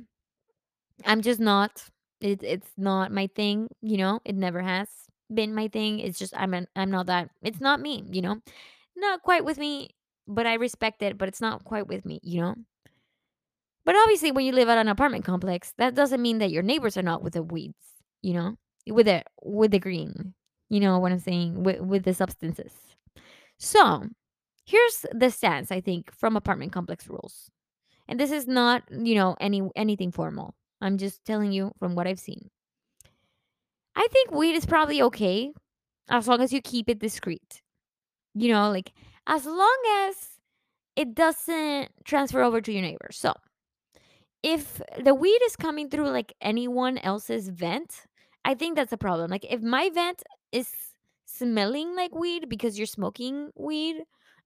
I'm just not. It, it's not my thing, you know. It never has been my thing. It's just I'm an, I'm not that. It's not me, you know. Not quite with me, but I respect it. But it's not quite with me, you know. But obviously, when you live at an apartment complex, that doesn't mean that your neighbors are not with the weeds, you know, with the with the green. You know what I'm saying with with the substances. So here's the stance I think from apartment complex rules, and this is not you know any anything formal. I'm just telling you from what I've seen. I think weed is probably okay as long as you keep it discreet. You know, like as long as it doesn't transfer over to your neighbor. So, if the weed is coming through like anyone else's vent, I think that's a problem. Like if my vent is smelling like weed because you're smoking weed,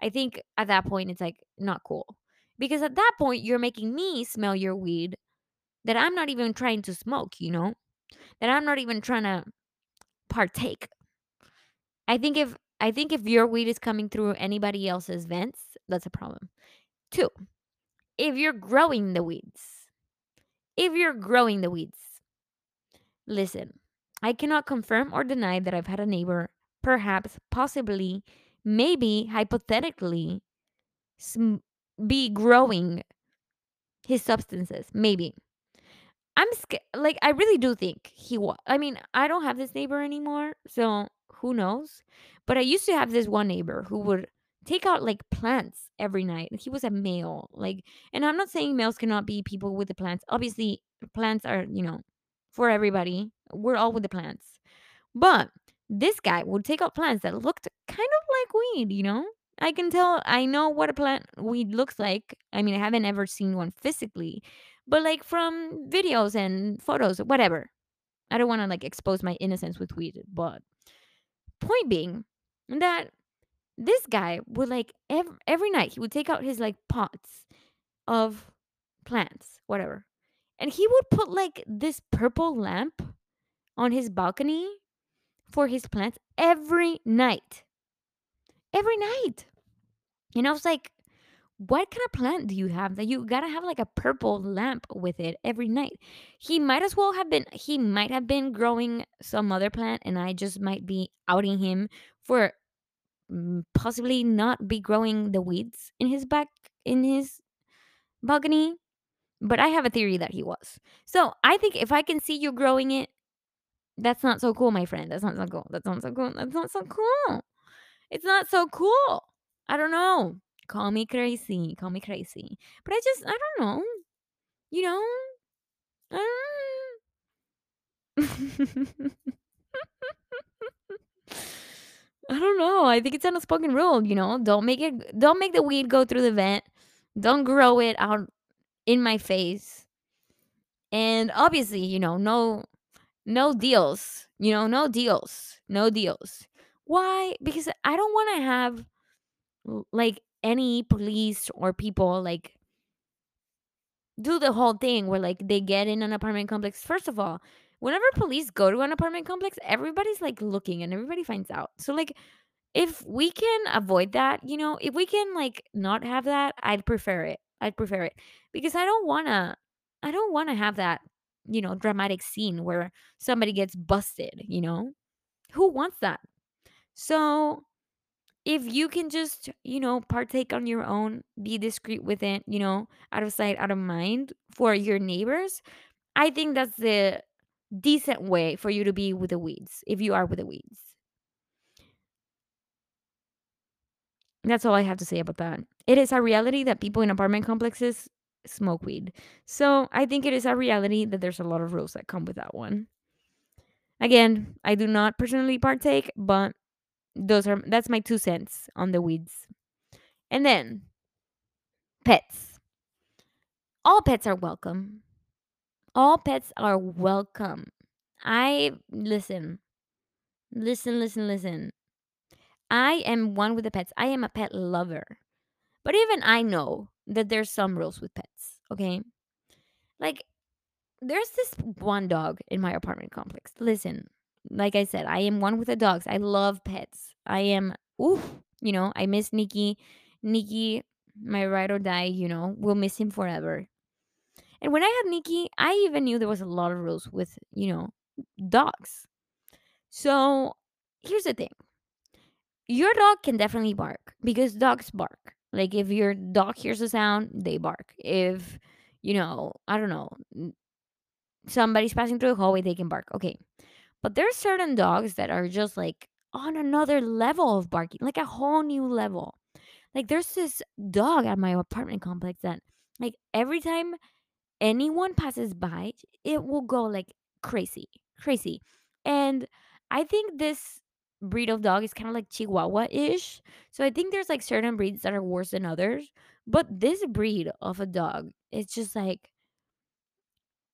I think at that point it's like not cool. Because at that point you're making me smell your weed that I'm not even trying to smoke, you know? That I'm not even trying to partake. I think if I think if your weed is coming through anybody else's vents, that's a problem. Two, if you're growing the weeds, if you're growing the weeds, listen, I cannot confirm or deny that I've had a neighbor, perhaps, possibly, maybe, hypothetically, sm- be growing his substances. Maybe. I'm scared. Like, I really do think he was. I mean, I don't have this neighbor anymore, so who knows? But I used to have this one neighbor who would take out like plants every night. He was a male. Like, and I'm not saying males cannot be people with the plants. Obviously, plants are, you know, for everybody. We're all with the plants. But this guy would take out plants that looked kind of like weed, you know? I can tell, I know what a plant weed looks like. I mean, I haven't ever seen one physically, but like from videos and photos, whatever. I don't want to like expose my innocence with weed, but point being that this guy would like every, every night he would take out his like pots of plants, whatever. And he would put like this purple lamp on his balcony for his plants every night. Every night. And I was like, what kind of plant do you have that you gotta have like a purple lamp with it every night? He might as well have been, he might have been growing some other plant, and I just might be outing him for mm, possibly not be growing the weeds in his back, in his balcony. But I have a theory that he was. So I think if I can see you growing it, that's not so cool, my friend. That's not so cool. That's not so cool. That's not so cool. It's not so cool. I don't know. Call me crazy. Call me crazy. But I just, I don't know. You know? I don't know. I think it's an unspoken rule, you know. Don't make it don't make the weed go through the vent. Don't grow it out in my face. And obviously, you know, no no deals. You know, no deals. No deals. Why? Because I don't want to have like any police or people like do the whole thing where like they get in an apartment complex. First of all, whenever police go to an apartment complex, everybody's like looking and everybody finds out. So like if we can avoid that, you know, if we can like not have that, I'd prefer it. I'd prefer it because I don't want to I don't want to have that you know, dramatic scene where somebody gets busted, you know? Who wants that? So, if you can just, you know, partake on your own, be discreet with it, you know, out of sight, out of mind for your neighbors, I think that's the decent way for you to be with the weeds if you are with the weeds. That's all I have to say about that. It is a reality that people in apartment complexes smoke weed. So I think it is a reality that there's a lot of rules that come with that one. Again, I do not personally partake, but those are that's my two cents on the weeds. And then pets. All pets are welcome. All pets are welcome. I listen. Listen, listen, listen. I am one with the pets. I am a pet lover. But even I know that there's some rules with pets, okay? Like there's this one dog in my apartment complex. Listen, like I said, I am one with the dogs. I love pets. I am oof, you know, I miss Nikki. Nikki, my ride or die, you know, will miss him forever. And when I had Nikki, I even knew there was a lot of rules with, you know, dogs. So here's the thing your dog can definitely bark because dogs bark. Like if your dog hears a sound, they bark. If, you know, I don't know, somebody's passing through the hallway, they can bark. Okay. But there's certain dogs that are just like on another level of barking, like a whole new level. Like there's this dog at my apartment complex that like every time anyone passes by, it will go like crazy, crazy. And I think this breed of dog is kind of like Chihuahua ish. So I think there's like certain breeds that are worse than others. But this breed of a dog, it's just like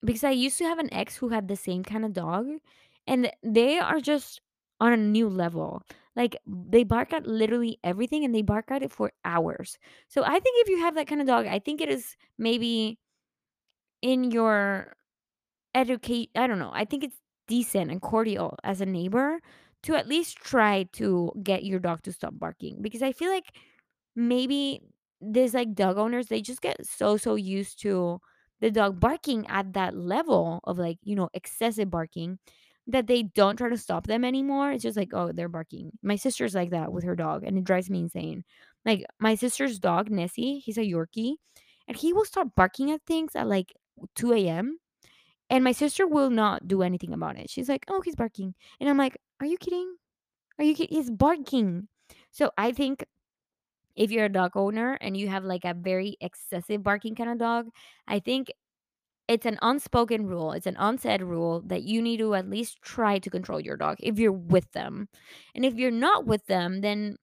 because I used to have an ex who had the same kind of dog, and they are just on a new level. Like they bark at literally everything and they bark at it for hours. So I think if you have that kind of dog, I think it is maybe in your educate I don't know. I think it's decent and cordial as a neighbor to at least try to get your dog to stop barking because I feel like maybe there's like dog owners they just get so so used to the dog barking at that level of like, you know, excessive barking that they don't try to stop them anymore. It's just like, oh, they're barking. My sister's like that with her dog and it drives me insane. Like my sister's dog, Nessie, he's a Yorkie, and he will start barking at things at like 2 a.m and my sister will not do anything about it. She's like, "Oh, he's barking." And I'm like, "Are you kidding? Are you kidding? He's barking." So I think if you're a dog owner and you have like a very excessive barking kind of dog, I think it's an unspoken rule, it's an unsaid rule that you need to at least try to control your dog if you're with them. And if you're not with them, then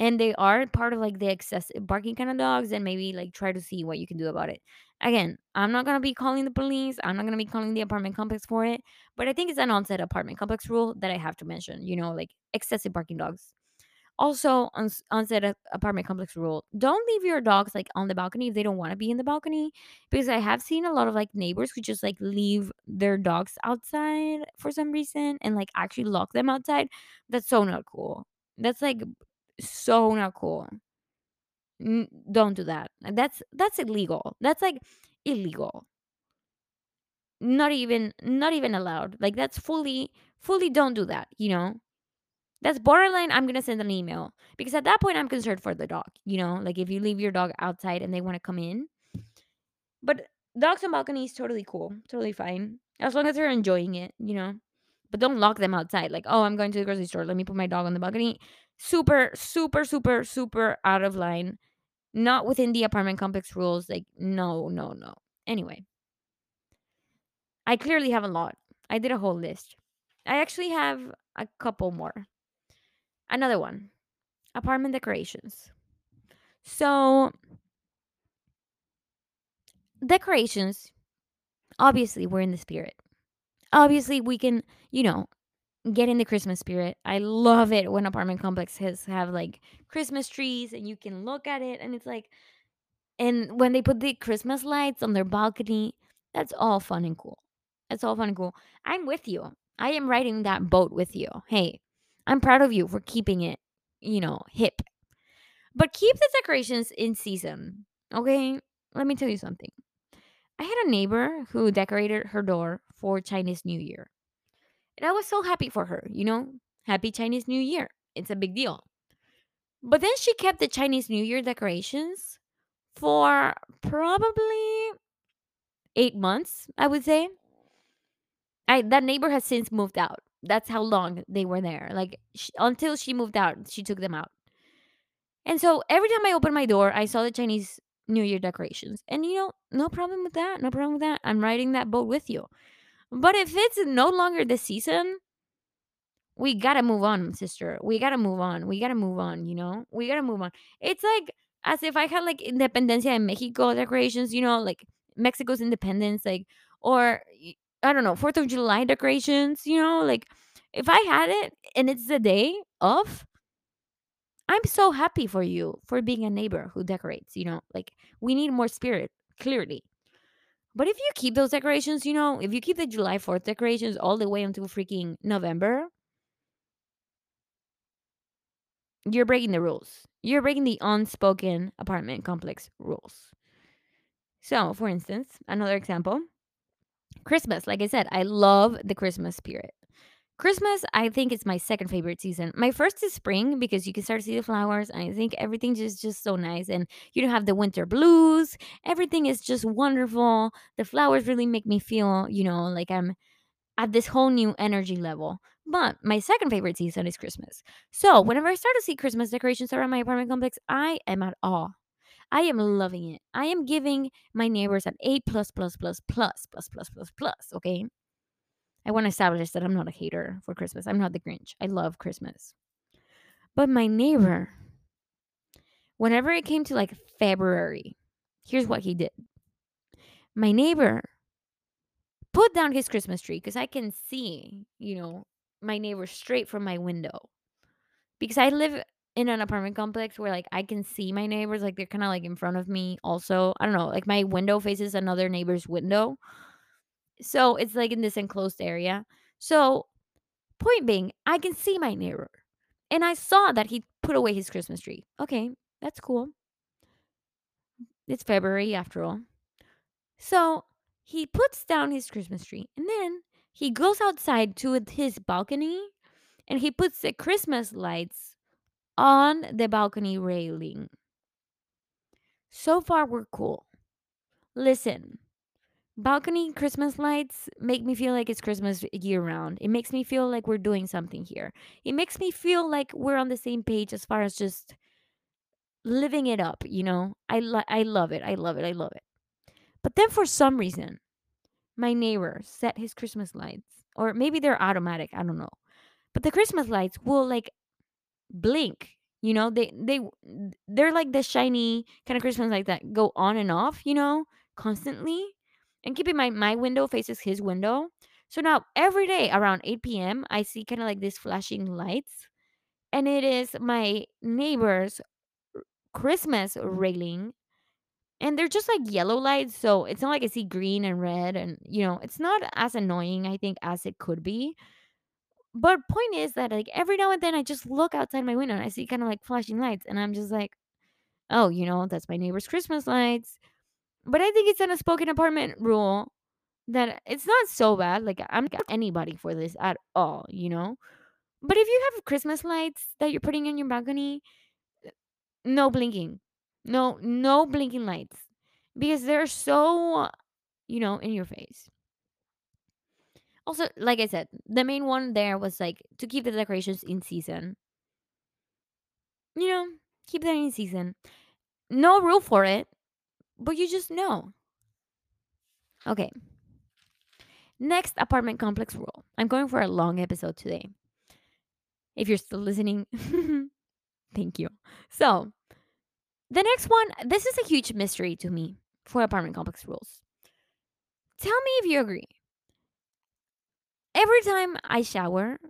and they are part of like the excessive barking kind of dogs, then maybe like try to see what you can do about it. Again, I'm not gonna be calling the police. I'm not gonna be calling the apartment complex for it, but I think it's an onset apartment complex rule that I have to mention. You know, like excessive barking dogs. Also, on onset apartment complex rule: don't leave your dogs like on the balcony if they don't want to be in the balcony, because I have seen a lot of like neighbors who just like leave their dogs outside for some reason and like actually lock them outside. That's so not cool. That's like so not cool. N- don't do that. That's that's illegal. That's like illegal. Not even not even allowed. Like that's fully fully don't do that, you know? That's borderline I'm going to send an email because at that point I'm concerned for the dog, you know? Like if you leave your dog outside and they want to come in. But dogs on balconies totally cool. Totally fine. As long as they're enjoying it, you know? But don't lock them outside. Like, oh, I'm going to the grocery store. Let me put my dog on the balcony. Super, super, super, super out of line not within the apartment complex rules. Like, no, no, no. Anyway, I clearly have a lot. I did a whole list. I actually have a couple more. Another one apartment decorations. So, decorations, obviously, we're in the spirit. Obviously, we can, you know, get in the Christmas spirit. I love it when apartment complexes have like Christmas trees and you can look at it and it's like, And when they put the Christmas lights on their balcony, that's all fun and cool. That's all fun and cool. I'm with you. I am riding that boat with you. Hey, I'm proud of you for keeping it, you know, hip. But keep the decorations in season. Okay? Let me tell you something. I had a neighbor who decorated her door for Chinese New Year. And I was so happy for her, you know? Happy Chinese New Year. It's a big deal. But then she kept the Chinese New Year decorations for probably eight months, I would say. I that neighbor has since moved out. That's how long they were there. Like sh until she moved out, she took them out. And so every time I opened my door, I saw the Chinese New Year decorations. And you know, no problem with that. No problem with that. I'm riding that boat with you. But if it's no longer the season, we gotta move on, sister. We gotta move on. We gotta move on, you know? We gotta move on. It's like as if I had like Independencia in Mexico decorations, you know, like Mexico's independence, like, or I don't know, Fourth of July decorations, you know, like if I had it and it's the day of, I'm so happy for you for being a neighbor who decorates, you know, like we need more spirit, clearly. But if you keep those decorations, you know, if you keep the July 4th decorations all the way until freaking November, you're breaking the rules. You're breaking the unspoken apartment complex rules. So, for instance, another example Christmas. Like I said, I love the Christmas spirit. Christmas, I think it's my second favorite season. My first is spring because you can start to see the flowers, and I think everything is just so nice. And you don't have the winter blues. Everything is just wonderful. The flowers really make me feel, you know, like I'm at this whole new energy level. But my second favorite season is Christmas. So whenever I start to see Christmas decorations around my apartment complex, I am at awe. I am loving it. I am giving my neighbors an A plus plus plus plus plus plus plus plus. Okay. I want to establish that I'm not a hater for Christmas. I'm not the Grinch. I love Christmas. But my neighbor, whenever it came to like February, here's what he did. My neighbor put down his Christmas tree because I can see, you know, my neighbor straight from my window. Because I live in an apartment complex where like I can see my neighbors, like they're kind of like in front of me also. I don't know, like my window faces another neighbor's window. So it's like in this enclosed area. So, point being, I can see my neighbor. And I saw that he put away his Christmas tree. Okay, that's cool. It's February after all. So he puts down his Christmas tree and then he goes outside to his balcony and he puts the Christmas lights on the balcony railing. So far, we're cool. Listen, balcony Christmas lights make me feel like it's Christmas year round. It makes me feel like we're doing something here. It makes me feel like we're on the same page as far as just living it up, you know? I, lo- I love it. I love it. I love it. But then for some reason, my neighbor set his Christmas lights, or maybe they're automatic, I don't know. But the Christmas lights will like blink. You know, they they they're like the shiny kind of Christmas like that go on and off, you know, constantly. And keep in mind, my window faces his window. So now every day around 8 p.m., I see kind of like these flashing lights. And it is my neighbor's Christmas railing and they're just like yellow lights so it's not like i see green and red and you know it's not as annoying i think as it could be but point is that like every now and then i just look outside my window and i see kind of like flashing lights and i'm just like oh you know that's my neighbor's christmas lights but i think it's an unspoken apartment rule that it's not so bad like i'm not anybody for this at all you know but if you have christmas lights that you're putting on your balcony eh, no blinking no no blinking lights because they're so you know, in your face. Also, like I said, the main one there was like to keep the decorations in season. You know, keep them in season. No rule for it, but you just know. Okay. Next apartment complex rule. I'm going for a long episode today. If you're still listening, thank you. So, the next one, this is a huge mystery to me for apartment complex rules. Tell me if you agree. Every time I shower,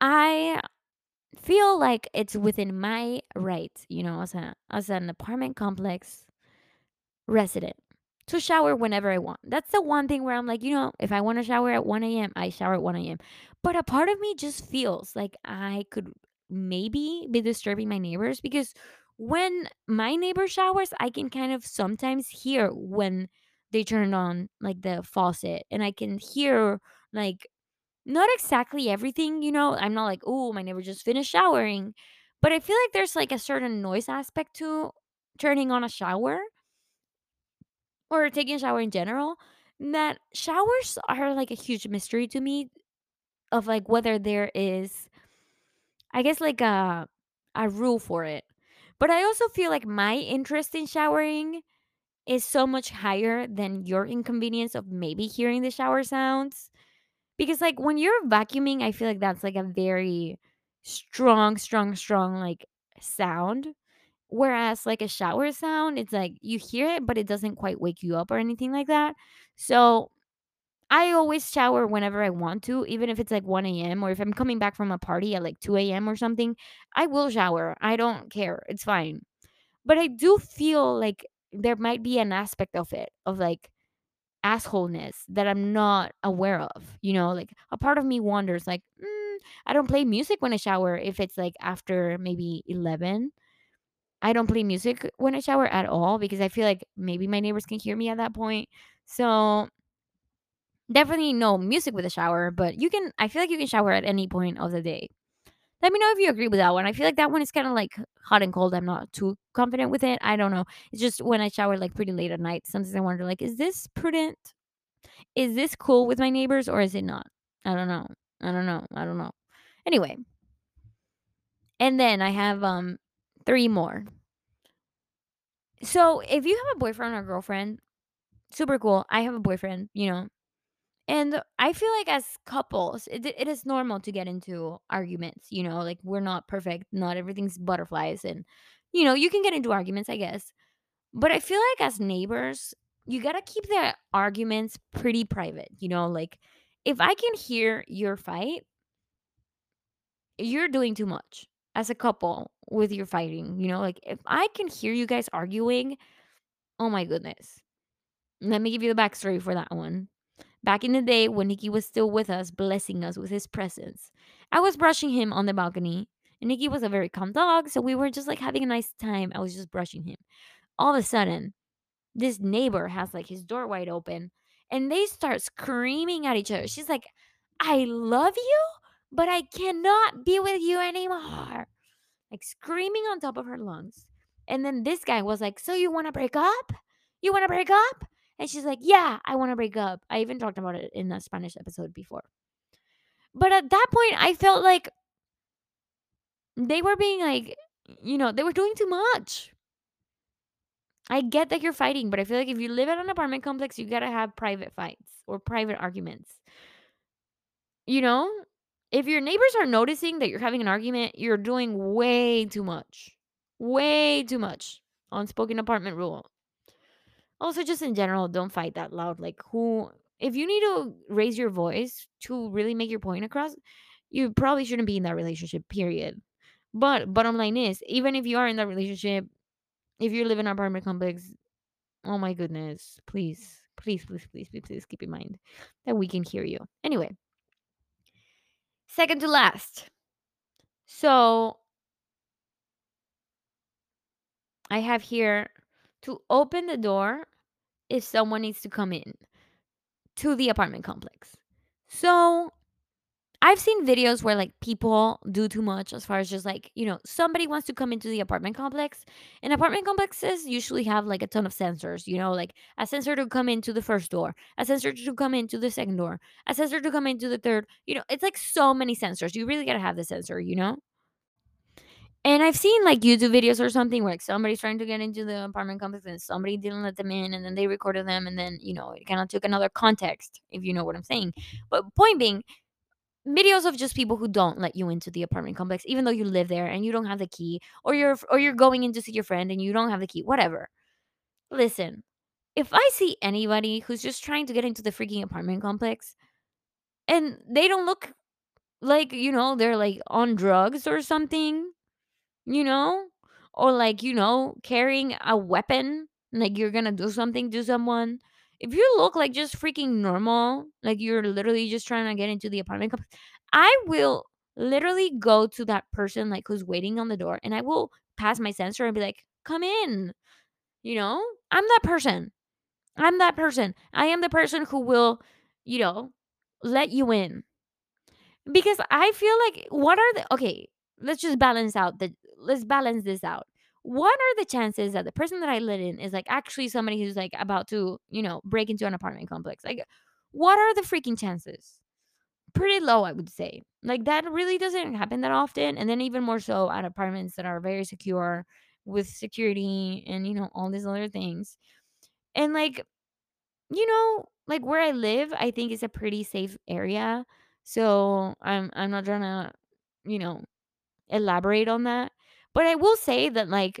I feel like it's within my rights, you know, as a as an apartment complex resident to shower whenever I want. That's the one thing where I'm like, you know, if I want to shower at 1 a.m., I shower at 1 a.m. But a part of me just feels like I could maybe be disturbing my neighbors because when my neighbor showers, I can kind of sometimes hear when they turned on like the faucet and I can hear like not exactly everything, you know. I'm not like, oh, my neighbor just finished showering. But I feel like there's like a certain noise aspect to turning on a shower or taking a shower in general. That showers are like a huge mystery to me of like whether there is, I guess, like a a rule for it. But I also feel like my interest in showering is so much higher than your inconvenience of maybe hearing the shower sounds. Because like when you're vacuuming, I feel like that's like a very strong, strong, strong like sound. Whereas like a shower sound, it's like you hear it, but it doesn't quite wake you up or anything like that. So I always shower whenever I want to, even if it's like 1 a.m. or if I'm coming back from a party at like 2 a.m. or something, I will shower. I don't care. It's fine. But I do feel like there might be an aspect of it, of like assholeness that I'm not aware of. You know, like a part of me wonders, like, mm, I don't play music when I shower if it's like after maybe 11. I don't play music when I shower at all because I feel like maybe my neighbors can hear me at that point. So definitely no music with a shower, but you can, I feel like you can shower at any point of the day. Let me know if you agree with that one. I feel like that one is kind of like hot and cold. I'm not too confident with it. I don't know. It's just when I shower like pretty late at night, sometimes I wonder like, is this prudent? Is this cool with my neighbors or is it not? I don't know. I don't know. I don't know. Anyway, and then I have um three more. So if you have a boyfriend or girlfriend, super cool. I have a boyfriend, you know, and I feel like as couples, it, it is normal to get into arguments. You know, like we're not perfect. Not everything's butterflies, and you know, you can get into arguments, I guess. But I feel like as neighbors, you gotta keep the arguments pretty private. You know, like if I can hear your fight, you're doing too much as a couple with your fighting. You know, like if I can hear you guys arguing, oh my goodness. Let me give you the backstory for that one. Back in the day when Nikki was still with us, blessing us with his presence, I was brushing him on the balcony. And Nikki was a very calm dog, so we were just like having a nice time. I was just brushing him. All of a sudden, this neighbor has like his door wide open and they start screaming at each other. She's like, I love you, but I cannot be with you anymore. Like screaming on top of her lungs. And then this guy was like, So you want to break up? You want to break up? And she's like, Yeah, I want to break up. I even talked about it in the Spanish episode before. But at that point, I felt like they were being like, you know, they were doing too much. I get that you're fighting, but I feel like if you live at an apartment complex, you gotta have private fights or private arguments. You know? If your neighbors are noticing that you're having an argument, you're doing way too much. Way too much. Unspoken apartment rule. Also, just in general, don't fight that loud. Like, who, if you need to raise your voice to really make your point across, you probably shouldn't be in that relationship, period. But bottom line is, even if you are in that relationship, if you live in an apartment complex, oh my goodness, please, please, please, please, please, please keep in mind that we can hear you. Anyway, second to last. So I have here to open the door if someone needs to come in to the apartment complex. So I've seen videos where like people do too much as far as just like, you know, somebody wants to come into the apartment complex. And apartment complexes usually have like a ton of sensors, you know, like a sensor to come into the first door, a sensor to come into the second door, a sensor to come into the third. You know, it's like so many sensors. You really got to have the sensor, you know? And I've seen like YouTube videos or something where like somebody's trying to get into the apartment complex and somebody didn't let them in and then they recorded them and then, you know, it kind of took another context, if you know what I'm saying. But point being, videos of just people who don't let you into the apartment complex even though you live there and you don't have the key or you're or you're going in to see your friend and you don't have the key whatever listen if i see anybody who's just trying to get into the freaking apartment complex and they don't look like you know they're like on drugs or something you know or like you know carrying a weapon like you're gonna do something to someone if you look like just freaking normal, like you're literally just trying to get into the apartment I will literally go to that person like who's waiting on the door and I will pass my sensor and be like, "Come in." You know? I'm that person. I'm that person. I am the person who will, you know, let you in. Because I feel like what are the okay, let's just balance out the let's balance this out. What are the chances that the person that I let in is like actually somebody who's like about to, you know, break into an apartment complex? Like what are the freaking chances? Pretty low, I would say. Like that really doesn't happen that often. And then even more so at apartments that are very secure with security and, you know, all these other things. And like you know, like where I live, I think is a pretty safe area. So I'm I'm not trying to, you know, elaborate on that. But I will say that like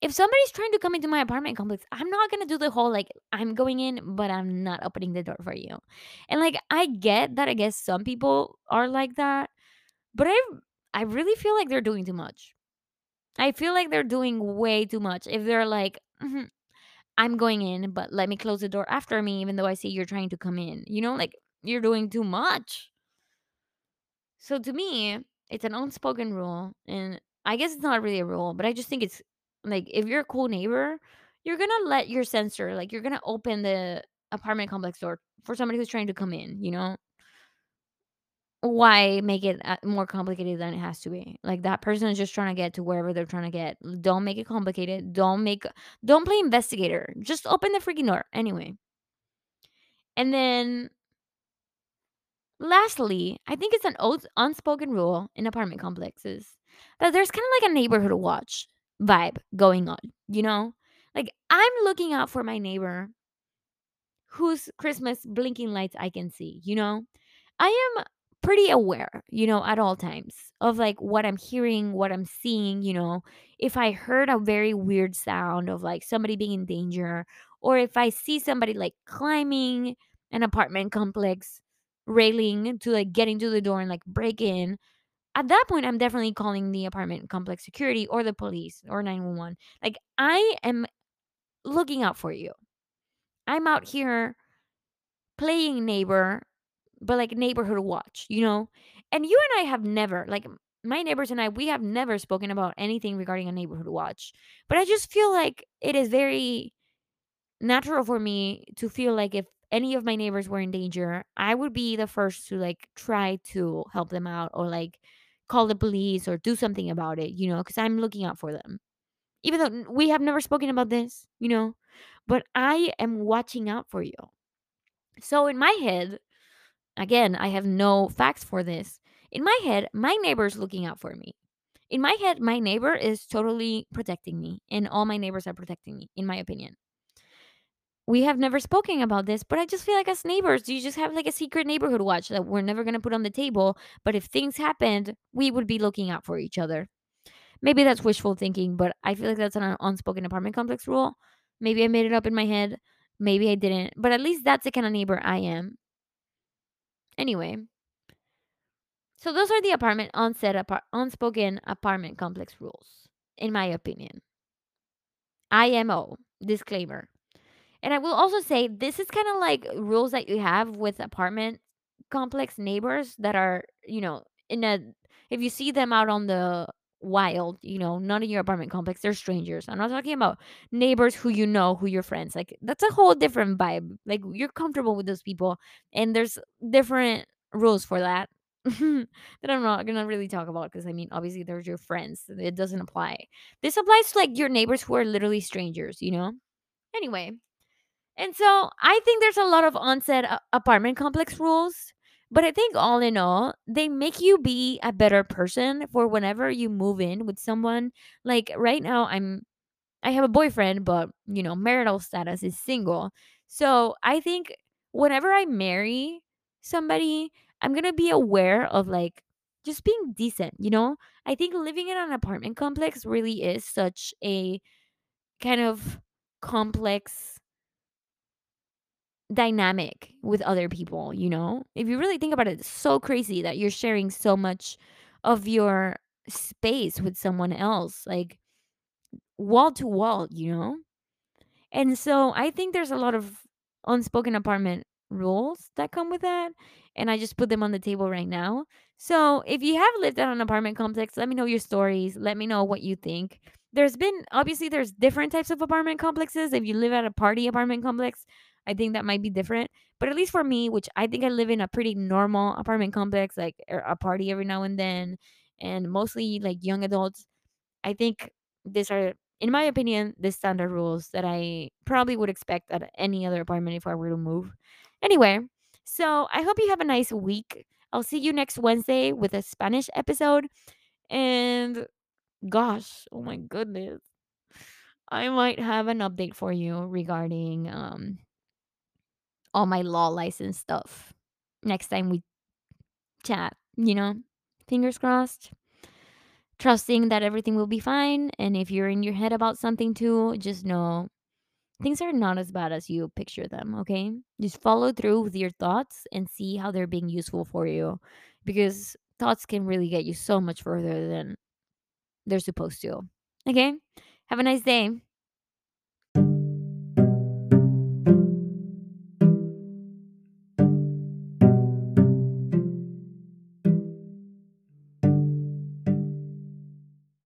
if somebody's trying to come into my apartment complex, I'm not gonna do the whole like I'm going in, but I'm not opening the door for you. And like I get that I guess some people are like that, but I I really feel like they're doing too much. I feel like they're doing way too much. If they're like, "Mhm, I'm going in, but let me close the door after me, even though I see you're trying to come in. You know, like you're doing too much. So to me, it's an unspoken rule. And I guess it's not really a rule, but I just think it's like if you're a cool neighbor, you're gonna let your sensor, like you're gonna open the apartment complex door for somebody who's trying to come in, you know? Why make it uh, more complicated than it has to be? Like that person is just trying to get to wherever they're trying to get. Don't make it complicated. Don't make don't play investigator. Just open the freaking door anyway. And then lastly, I think it's an oath, unspoken rule in apartment complexes that there's kind of like a neighborhood watch vibe going on, you know? Like I'm looking out for my neighbor whose Christmas blinking lights I can see, you know? I am pretty aware, you know, at all times of like what I'm hearing, what I'm seeing, you know. If I heard a very weird sound of like somebody being in danger, or if I see somebody like climbing an apartment complex railing to like get into the door and like break in, at that point, I'm definitely calling the apartment complex security or the police or 911. Like, I am looking out for you. I'm out here playing neighbor but like neighborhood watch, you know? And you and I have never, like my neighbors and I, we have never spoken about anything regarding a neighborhood watch. But I just feel like it is very natural for me to feel like if any of my neighbors were in danger, I would be the first to like try to help them out or like call the police or do something about it, you know, because I'm looking out for them. Even though we have never spoken about this, you know, but I am watching out for you. So in my head, Again, I have no facts for this. In my head, my neighbor's looking out for me. In my head, my neighbor is totally protecting me, and all my neighbors are protecting me, in my opinion. We have never spoken about this, but I just feel like as neighbors, you just have like a secret neighborhood watch that we're never going to put on the table. But if things happened, we would be looking out for each other. Maybe that's wishful thinking, but I feel like that's an unspoken apartment complex rule. Maybe I made it up in my head. Maybe I didn't. But at least that's the kind of neighbor I am. Anyway, So those are the apartment onset apart, unspoken apartment complex rules, in my opinion. IMO disclaimer. And I will also say this is kind of like rules that you have with apartment complex neighbors that are, you know, in a if you see them out on the wild, you know, not in your apartment complex, they're strangers. I'm not talking about neighbors who you know, who your friends. Like that's a whole different vibe. Like you're comfortable with those people and there's different rules for that. that I'm not gonna really talk about because I mean, obviously, they're your friends. It doesn't apply. This applies to like your neighbors who are literally strangers, you know? Anyway, and so I think there's a lot of onset uh, apartment complex rules, but I think all in all, they make you be a better person for whenever you move in with someone. Like right now, I'm I have a boyfriend, but you know, marital status is single. So I think whenever I marry somebody, I'm gonna be aware of like just being decent, you know? I think living in an apartment complex really is such a kind of complex dynamic with other people, you know? If you really think about it, it's so crazy that you're sharing so much of your space with someone else, like wall to wall, you know? And so I think there's a lot of unspoken apartment rules that come with that. And I just put them on the table right now. So if you have lived at an apartment complex, let me know your stories. Let me know what you think. there's been obviously there's different types of apartment complexes. If you live at a party apartment complex, I think that might be different. But at least for me, which I think I live in a pretty normal apartment complex, like er, a party every now and then, and mostly like young adults. I think these are, in my opinion, the standard rules that I probably would expect at any other apartment if I were to move. Anyway, so I hope you have a nice week. I'll see you next Wednesday with a Spanish episode. And gosh, oh my goodness. I might have an update for you regarding um all my law license stuff next time we chat, you know? Fingers crossed. Trusting that everything will be fine. And if you're in your head about something too, just know things are not as bad as you picture them, okay? Just follow through with your thoughts and see how they're being useful for you because thoughts can really get you so much further than they're supposed to. Okay? Have a nice day.